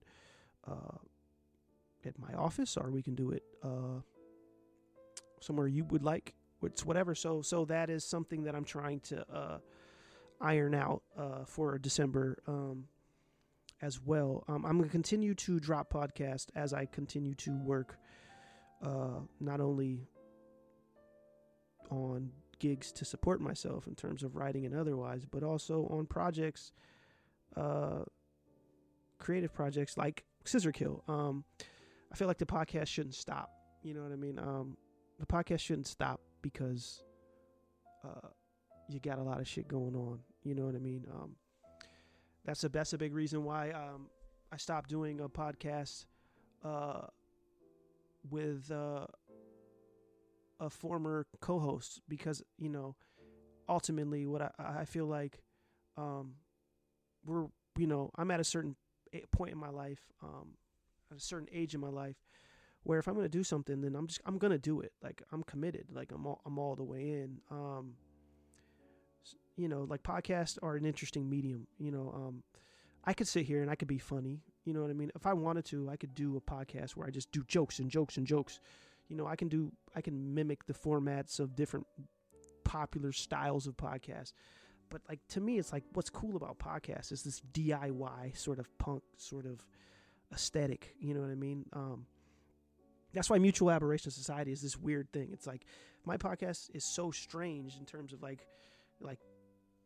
uh, at my office, or we can do it uh, somewhere you would like. It's whatever. So so that is something that I'm trying to uh, iron out uh, for December um, as well. Um, I'm gonna continue to drop podcast as I continue to work uh, not only on gigs to support myself in terms of writing and otherwise, but also on projects, uh, creative projects like Scissor Kill. Um, I feel like the podcast shouldn't stop. You know what I mean? Um, the podcast shouldn't stop because uh, you got a lot of shit going on. You know what I mean? Um, that's a that's a big reason why um, I stopped doing a podcast uh, with uh, a former co-host because you know ultimately what I, I feel like um, we're you know I'm at a certain point in my life, um, a certain age in my life, where if I'm gonna do something, then I'm just I'm gonna do it. Like I'm committed. Like I'm all, I'm all the way in. Um, you know, like podcasts are an interesting medium. You know, um, I could sit here and I could be funny. You know what I mean? If I wanted to, I could do a podcast where I just do jokes and jokes and jokes. You know, I can do I can mimic the formats of different popular styles of podcasts but like to me it's like what's cool about podcasts is this DIY sort of punk sort of aesthetic, you know what I mean? Um that's why mutual aberration society is this weird thing. It's like my podcast is so strange in terms of like like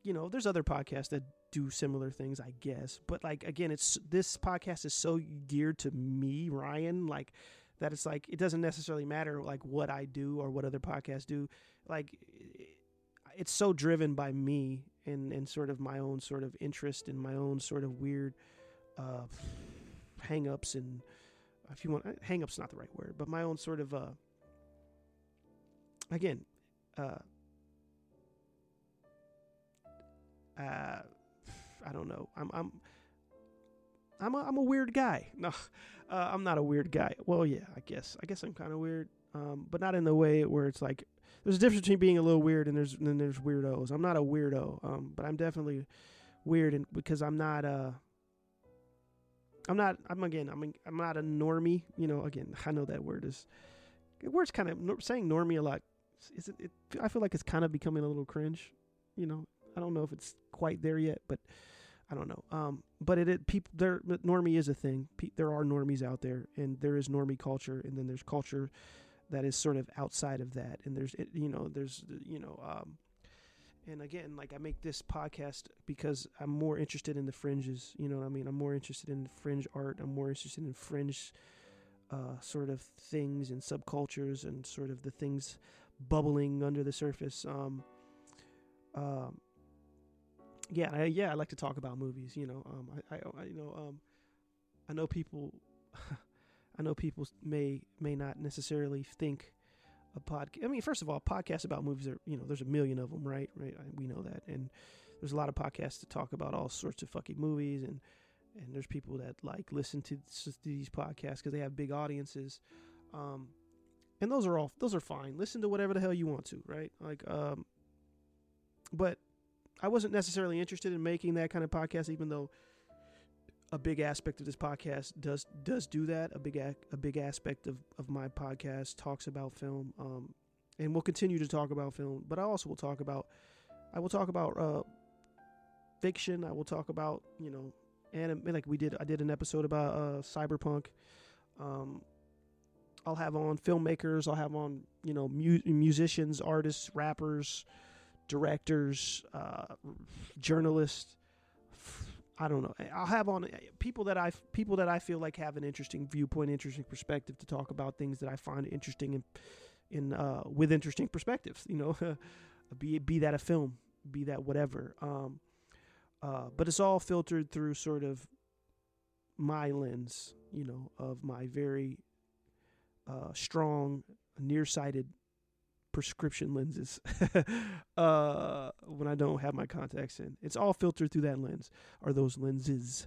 you know, there's other podcasts that do similar things, I guess. But like again, it's this podcast is so geared to me, Ryan, like that it's like it doesn't necessarily matter like what I do or what other podcasts do. Like it's so driven by me and and sort of my own sort of interest and my own sort of weird uh, hang-ups and if you want hang-ups not the right word but my own sort of uh, again uh, uh, I don't know I'm I'm I'm a, I'm a weird guy no uh, I'm not a weird guy well yeah I guess I guess I'm kind of weird um, but not in the way where it's like there's a difference between being a little weird and there's and there's weirdos. I'm not a weirdo, um, but I'm definitely weird and because I'm not uh I'm not I'm again I'm I'm not a normie, you know, again, I know that word is word's kind of saying normie a lot is it, it I feel like it's kind of becoming a little cringe, you know. I don't know if it's quite there yet, but I don't know. Um, but it, it people there normie is a thing. Pe- there are normies out there, and there is normie culture, and then there's culture that is sort of outside of that and there's you know there's you know um, and again like i make this podcast because i'm more interested in the fringes you know what i mean i'm more interested in fringe art i'm more interested in fringe uh, sort of things and subcultures and sort of the things bubbling under the surface um, um yeah I, yeah i like to talk about movies you know um i, I, I you know um i know people I know people may may not necessarily think a podcast. I mean, first of all, podcasts about movies are you know there's a million of them, right? Right, we know that, and there's a lot of podcasts to talk about all sorts of fucking movies, and and there's people that like listen to, to these podcasts because they have big audiences, um, and those are all those are fine. Listen to whatever the hell you want to, right? Like, um, but I wasn't necessarily interested in making that kind of podcast, even though a big aspect of this podcast does does do that. A big a, big aspect of, of my podcast talks about film, um, and we'll continue to talk about film. But I also will talk about I will talk about uh, fiction. I will talk about you know anime like we did. I did an episode about uh, cyberpunk. Um, I'll have on filmmakers. I'll have on you know mu- musicians, artists, rappers, directors, uh, journalists. I don't know. I'll have on people that I people that I feel like have an interesting viewpoint, interesting perspective to talk about things that I find interesting in in uh, with interesting perspectives. You know, be be that a film, be that whatever. Um, uh, but it's all filtered through sort of my lens, you know, of my very uh, strong, nearsighted prescription lenses uh, when I don't have my contacts in. It's all filtered through that lens or those lenses.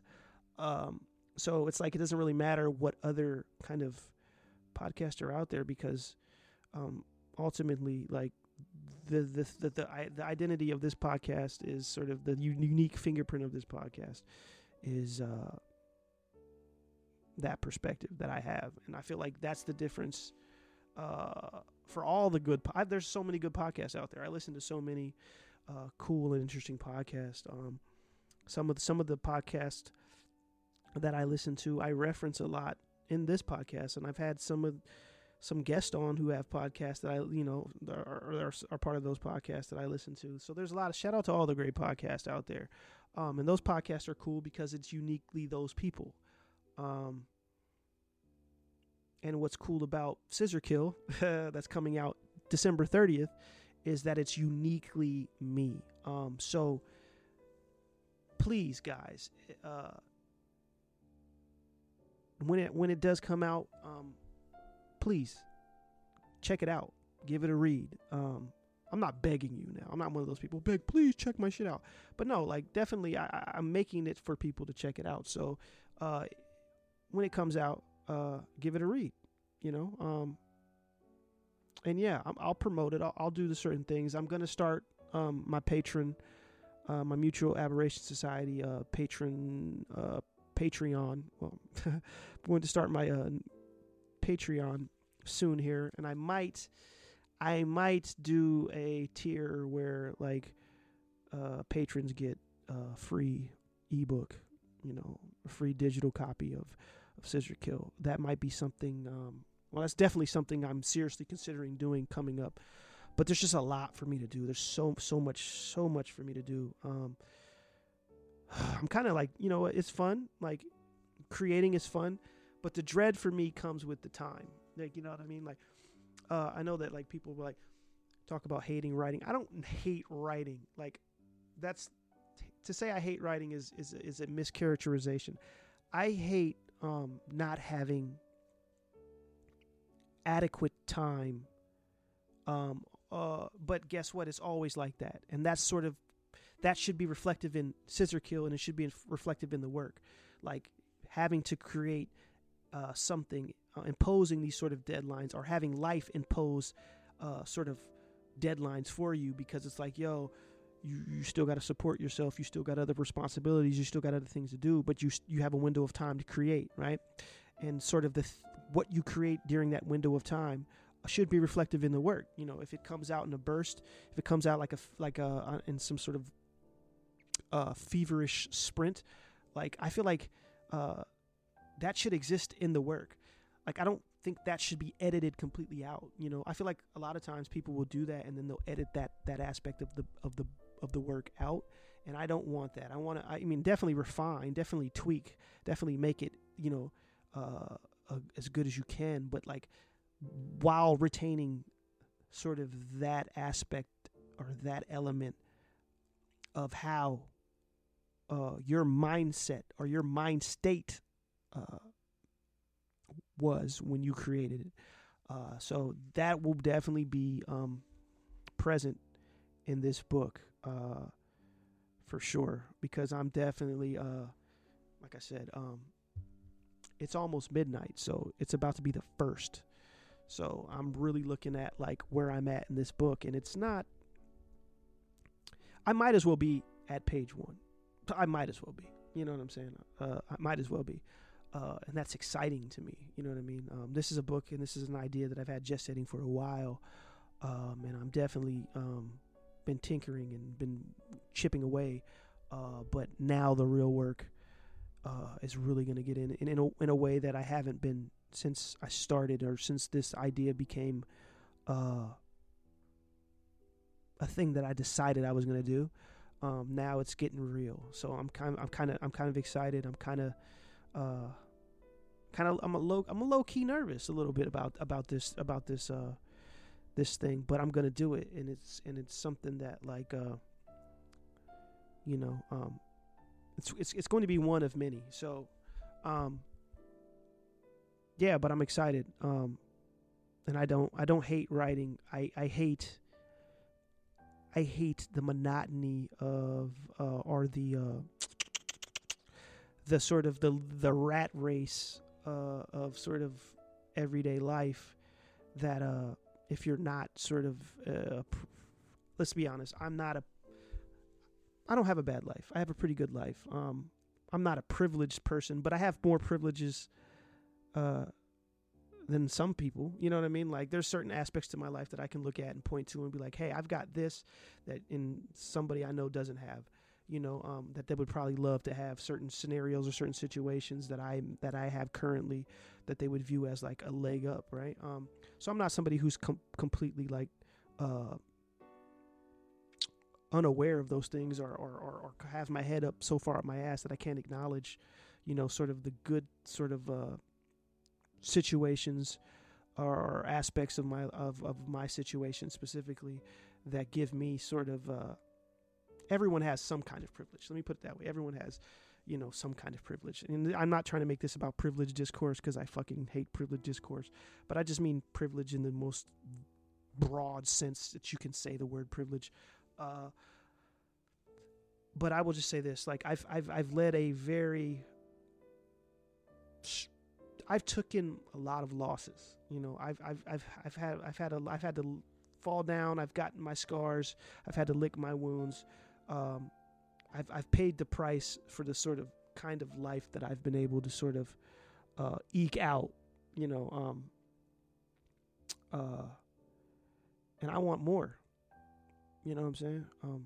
Um, so it's like it doesn't really matter what other kind of podcasts are out there because um, ultimately, like the the the the, the identity of this podcast is sort of the unique fingerprint of this podcast is uh, that perspective that I have, and I feel like that's the difference. Uh, for all the good. Po- there's so many good podcasts out there. I listen to so many uh, cool and interesting podcasts. Um, some of the, some of the podcasts that I listen to, I reference a lot in this podcast, and I've had some of some guests on who have podcasts that I, you know, are, are, are, part of those podcasts that I listen to. So there's a lot of shout out to all the great podcasts out there. Um, and those podcasts are cool because it's uniquely those people. Um, and what's cool about Scissor Kill, that's coming out December 30th, is that it's uniquely me. Um, so please, guys, uh, when it when it does come out, um, please check it out. Give it a read. Um, I'm not begging you now. I'm not one of those people. Beg, please check my shit out. But no, like definitely, I, I'm making it for people to check it out. So uh, when it comes out, uh, give it a read. You know, um, and yeah, i will promote it. I'll, I'll, do the certain things. I'm gonna start um, my patron, uh, my Mutual Aberration Society uh, patron uh, Patreon. Well, I'm going to start my uh, Patreon soon here, and I might, I might do a tier where like uh, patrons get a free ebook, you know, a free digital copy of Scissor Kill. That might be something. Um, well, that's definitely something I'm seriously considering doing coming up. But there's just a lot for me to do. There's so so much so much for me to do. Um, I'm kind of like you know it's fun. Like creating is fun, but the dread for me comes with the time. Like you know what I mean. Like uh, I know that like people will like talk about hating writing. I don't hate writing. Like that's to say I hate writing is is is a mischaracterization. I hate um, not having adequate time. Um, uh, but guess what? It's always like that, and that's sort of that should be reflective in Scissor Kill, and it should be reflective in the work, like having to create uh, something, uh, imposing these sort of deadlines, or having life impose uh, sort of deadlines for you because it's like, yo, you, you still got to support yourself. You still got other responsibilities. You still got other things to do, but you you have a window of time to create, right? And sort of the th- what you create during that window of time should be reflective in the work. You know, if it comes out in a burst, if it comes out like a like a uh, in some sort of uh, feverish sprint, like I feel like uh, that should exist in the work. Like I don't think that should be edited completely out. You know, I feel like a lot of times people will do that and then they'll edit that that aspect of the of the of the work out and I don't want that. I want to I mean definitely refine, definitely tweak, definitely make it, you know, uh, uh, as good as you can, but like while retaining sort of that aspect or that element of how uh, your mindset or your mind state uh, was when you created it. Uh, so that will definitely be um, present in this book uh, for sure because I'm definitely, uh, like I said, um, it's almost midnight, so it's about to be the first. So I'm really looking at like where I'm at in this book, and it's not. I might as well be at page one. I might as well be. You know what I'm saying? Uh, I might as well be. Uh, and that's exciting to me. You know what I mean? Um, this is a book, and this is an idea that I've had gestating for a while, um, and I'm definitely um, been tinkering and been chipping away. Uh, but now the real work uh, is really going to get in in, in a, in a way that I haven't been since I started or since this idea became uh, a thing that I decided I was going to do. Um, now it's getting real, so I'm kind I'm kind of I'm kind of excited. I'm kind of uh, kind of I'm a low I'm a low key nervous a little bit about about this about this uh, this thing, but I'm gonna do it, and it's and it's something that like uh, you know um, it's it's it's going to be one of many. So um, yeah, but I'm excited. Um, and I don't I don't hate writing. I I hate I hate the monotony of uh, or the uh, the sort of the the rat race uh, of sort of everyday life that uh, if you're not sort of uh, let's be honest, I'm not a I don't have a bad life. I have a pretty good life. Um, I'm not a privileged person, but I have more privileges uh, than some people. You know what I mean? Like there's certain aspects to my life that I can look at and point to and be like, "Hey, I've got this that in somebody I know doesn't have." You know, um, that they would probably love to have certain scenarios or certain situations that I that I have currently that they would view as like a leg up, right? Um, so I'm not somebody who's com- completely like uh, unaware of those things or, or, or, or have my head up so far up my ass that I can't acknowledge, you know, sort of the good sort of uh, situations or aspects of my of, of my situation specifically that give me sort of uh, everyone has some kind of privilege. Let me put it that way. Everyone has, you know, some kind of privilege. And I'm not trying to make this about privilege discourse because I fucking hate privilege discourse, but I just mean privilege in the most broad sense that you can say the word privilege. Uh, but I will just say this: like I've I've I've led a very I've taken a lot of losses. You know, I've I've I've I've had I've had a I've had to fall down. I've gotten my scars. I've had to lick my wounds. Um, I've I've paid the price for the sort of kind of life that I've been able to sort of uh, eke out. You know, um, uh, and I want more. You know what I'm saying? Um,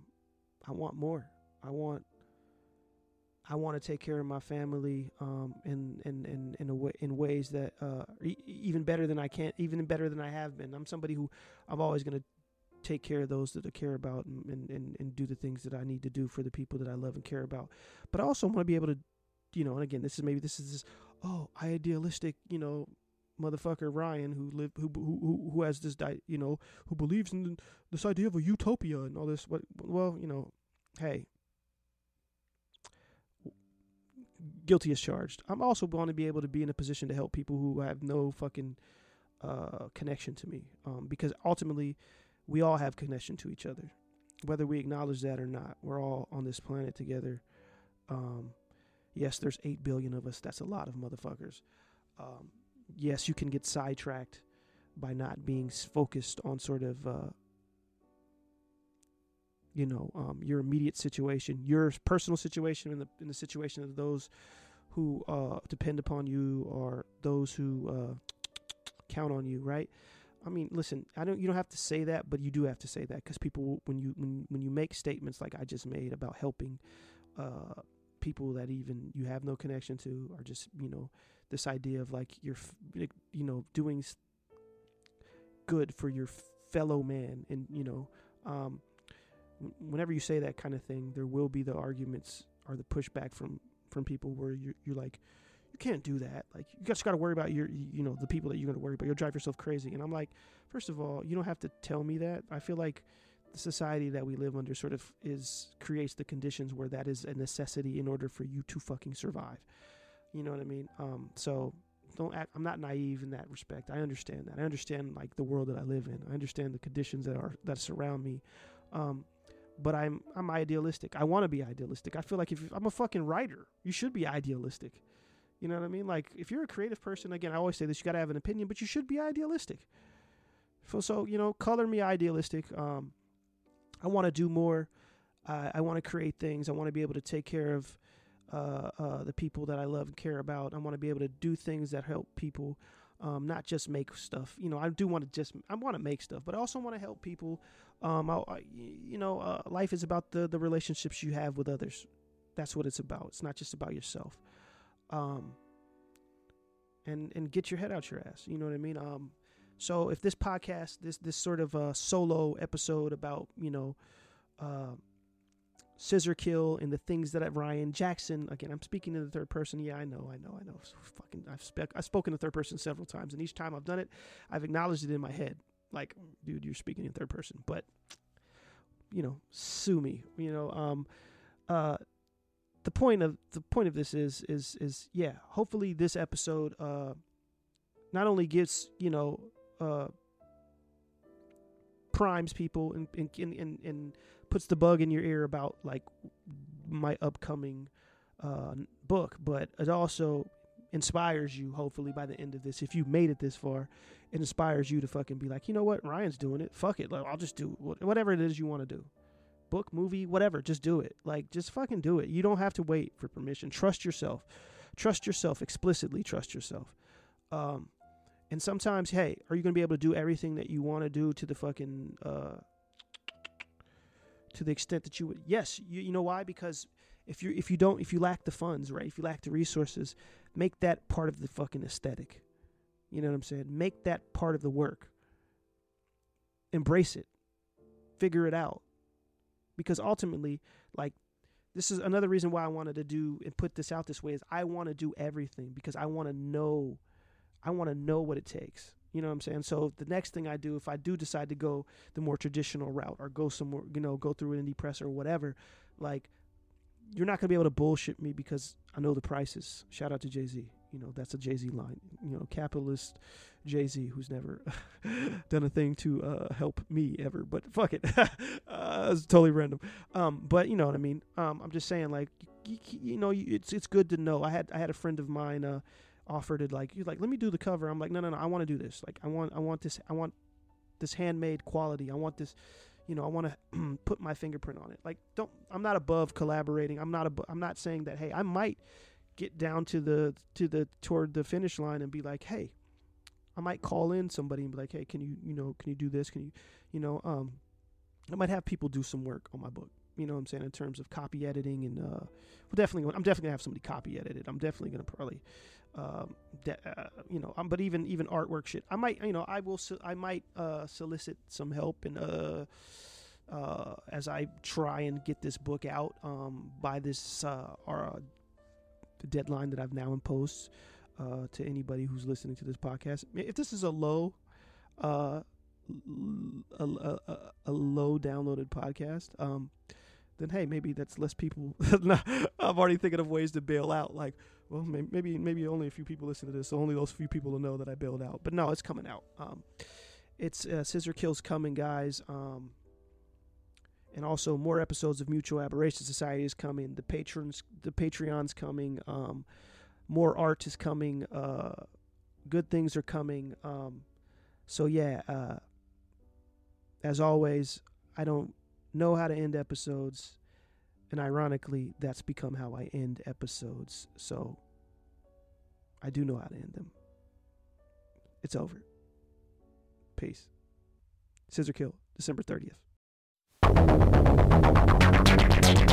I want more. I want I want to take care of my family um, in in in in, a way, in ways that uh, e- even better than I can, even better than I have been. I'm somebody who I'm always to take care of those that I care about and, and and do the things that I need to do for the people that I love and care about. But I also want to be able to, you know, and again, this is maybe this is this oh idealistic, you know, motherfucker Ryan who live who who who has this di- you know who believes in this idea of a utopia and all this. What well, you know, hey, guilty as charged. I'm also going to be able to be in a position to help people who have no fucking uh, connection to me, um, because ultimately, we all have connection to each other, whether we acknowledge that or not. We're all on this planet together. Um, yes, there's eight billion of us. That's a lot of motherfuckers. Um, yes, you can get sidetracked by not being focused on sort of uh, you know um, your immediate situation, your personal situation, in the in the situation of those who uh, depend upon you or those who uh, count on you, right? I mean, listen, I don't. You don't have to say that, but you do have to say that because people, when you when when you make statements like I just made about helping uh, people that even you have no connection to, or just you know this idea of like you're you know doing good for your fellow man, and you know um, whenever you say that kind of thing, there will be the arguments or the pushback from from people where you're, you're like, you can't do that. Like you just got to worry about your, you know, the people that you're going to worry about. You'll drive yourself crazy. And I'm like, first of all, you don't have to tell me that. I feel like the society that we live under sort of is creates the conditions where that is a necessity in order for you to fucking survive. You know what I mean? Um, so don't act. I'm not naive in that respect. I understand that. I understand like the world that I live in. I understand the conditions that are that surround me. Um, but I'm I'm idealistic. I want to be idealistic. I feel like if I'm a fucking writer, you should be idealistic. You know what I mean? Like if you're a creative person, again, I always say this: you got to have an opinion, but you should be idealistic. So, so you know, color me idealistic. Um, I want to do more. Uh, I want to create things. I want to be able to take care of uh, uh, the people that I love and care about. I want to be able to do things that help people, um, not just make stuff. You know, I do want to just I want to make stuff, but I also want to help people. Um, I, I, you know, uh, life is about the the relationships you have with others. That's what it's about. It's not just about yourself. Um, and and get your head out your ass. You know what I mean? Um, so if this podcast, this this sort of a solo episode about you know, uh, scissor kill and the things that Ryan Jackson again, I'm speaking in the third person. Yeah, I know, I know, I know. So fucking, I've spec, I've spoken in third person several times, and each time I've done it, I've acknowledged it in my head, like, dude, you're speaking in third person. But you know, sue me. You know, um, uh, the point of the point of this is is is yeah. Hopefully, this episode uh, not only gives you know uh, primes people and, and and and puts the bug in your ear about like my upcoming uh, book, but it also inspires you. Hopefully, by the end of this, if you made it this far, it inspires you to fucking be like, you know what, Ryan's doing it. Fuck it, like, I'll just do whatever it is you want to do. Book, movie, whatever, just do it. Like, just fucking do it. You don't have to wait for permission. Trust yourself. Trust yourself explicitly. Trust yourself. Um, and sometimes, hey, are you gonna be able to do everything that you want to do to the fucking uh, to the extent that you would? Yes, you, you know why? Because if you if you don't if you lack the funds, right? If you lack the resources, make that part of the fucking aesthetic. You know what I'm saying? Make that part of the work. Embrace it. Figure it out. Because ultimately, like this is another reason why I wanted to do and put this out this way is I want to do everything because I want to know I want to know what it takes. You know what I'm saying? So the next thing I do, if I do decide to go the more traditional route or go somewhere, you know, go through an indie press or whatever, like you're not gonna be able to bullshit me because I know the prices. Shout out to Jay Z. You know that's a Jay Z line. You know, capitalist Jay Z, who's never done a thing to uh, help me ever. But fuck it, uh, it's totally random. Um, but you know what I mean. Um, I'm just saying, like, you, you know, it's it's good to know. I had I had a friend of mine. Uh, offered it like he's like let me do the cover i'm like no no no i want to do this like i want i want this i want this handmade quality i want this you know i want to put my fingerprint on it like don't i'm not above collaborating i'm not ab- i'm not saying that hey i might get down to the to the toward the finish line and be like hey i might call in somebody and be like hey can you you know can you do this can you you know um i might have people do some work on my book you know what I'm saying in terms of copy editing and uh, we're definitely I'm definitely gonna have somebody copy edit it. I'm definitely gonna probably um, de- uh, you know, um, but even even artwork shit. I might, you know, I will, so, I might uh, solicit some help and uh, uh, as I try and get this book out um, by this uh, or uh, deadline that I've now imposed uh, to anybody who's listening to this podcast. If this is a low, uh, a, a, a low downloaded podcast, um, then hey, maybe that's less people. I'm already thinking of ways to bail out, like well, maybe maybe only a few people listen to this, so only those few people will know that I bailed out. But no, it's coming out. Um, it's uh, Scissor Kills coming, guys. Um, and also more episodes of Mutual Aberration Society is coming. The patrons, the Patreon's coming. Um, more art is coming. Uh, good things are coming. Um, so yeah, uh, as always, I don't know how to end episodes. And ironically, that's become how I end episodes. So I do know how to end them. It's over. Peace. Scissor Kill, December 30th. ちょっとちょっとちょっとちょっと。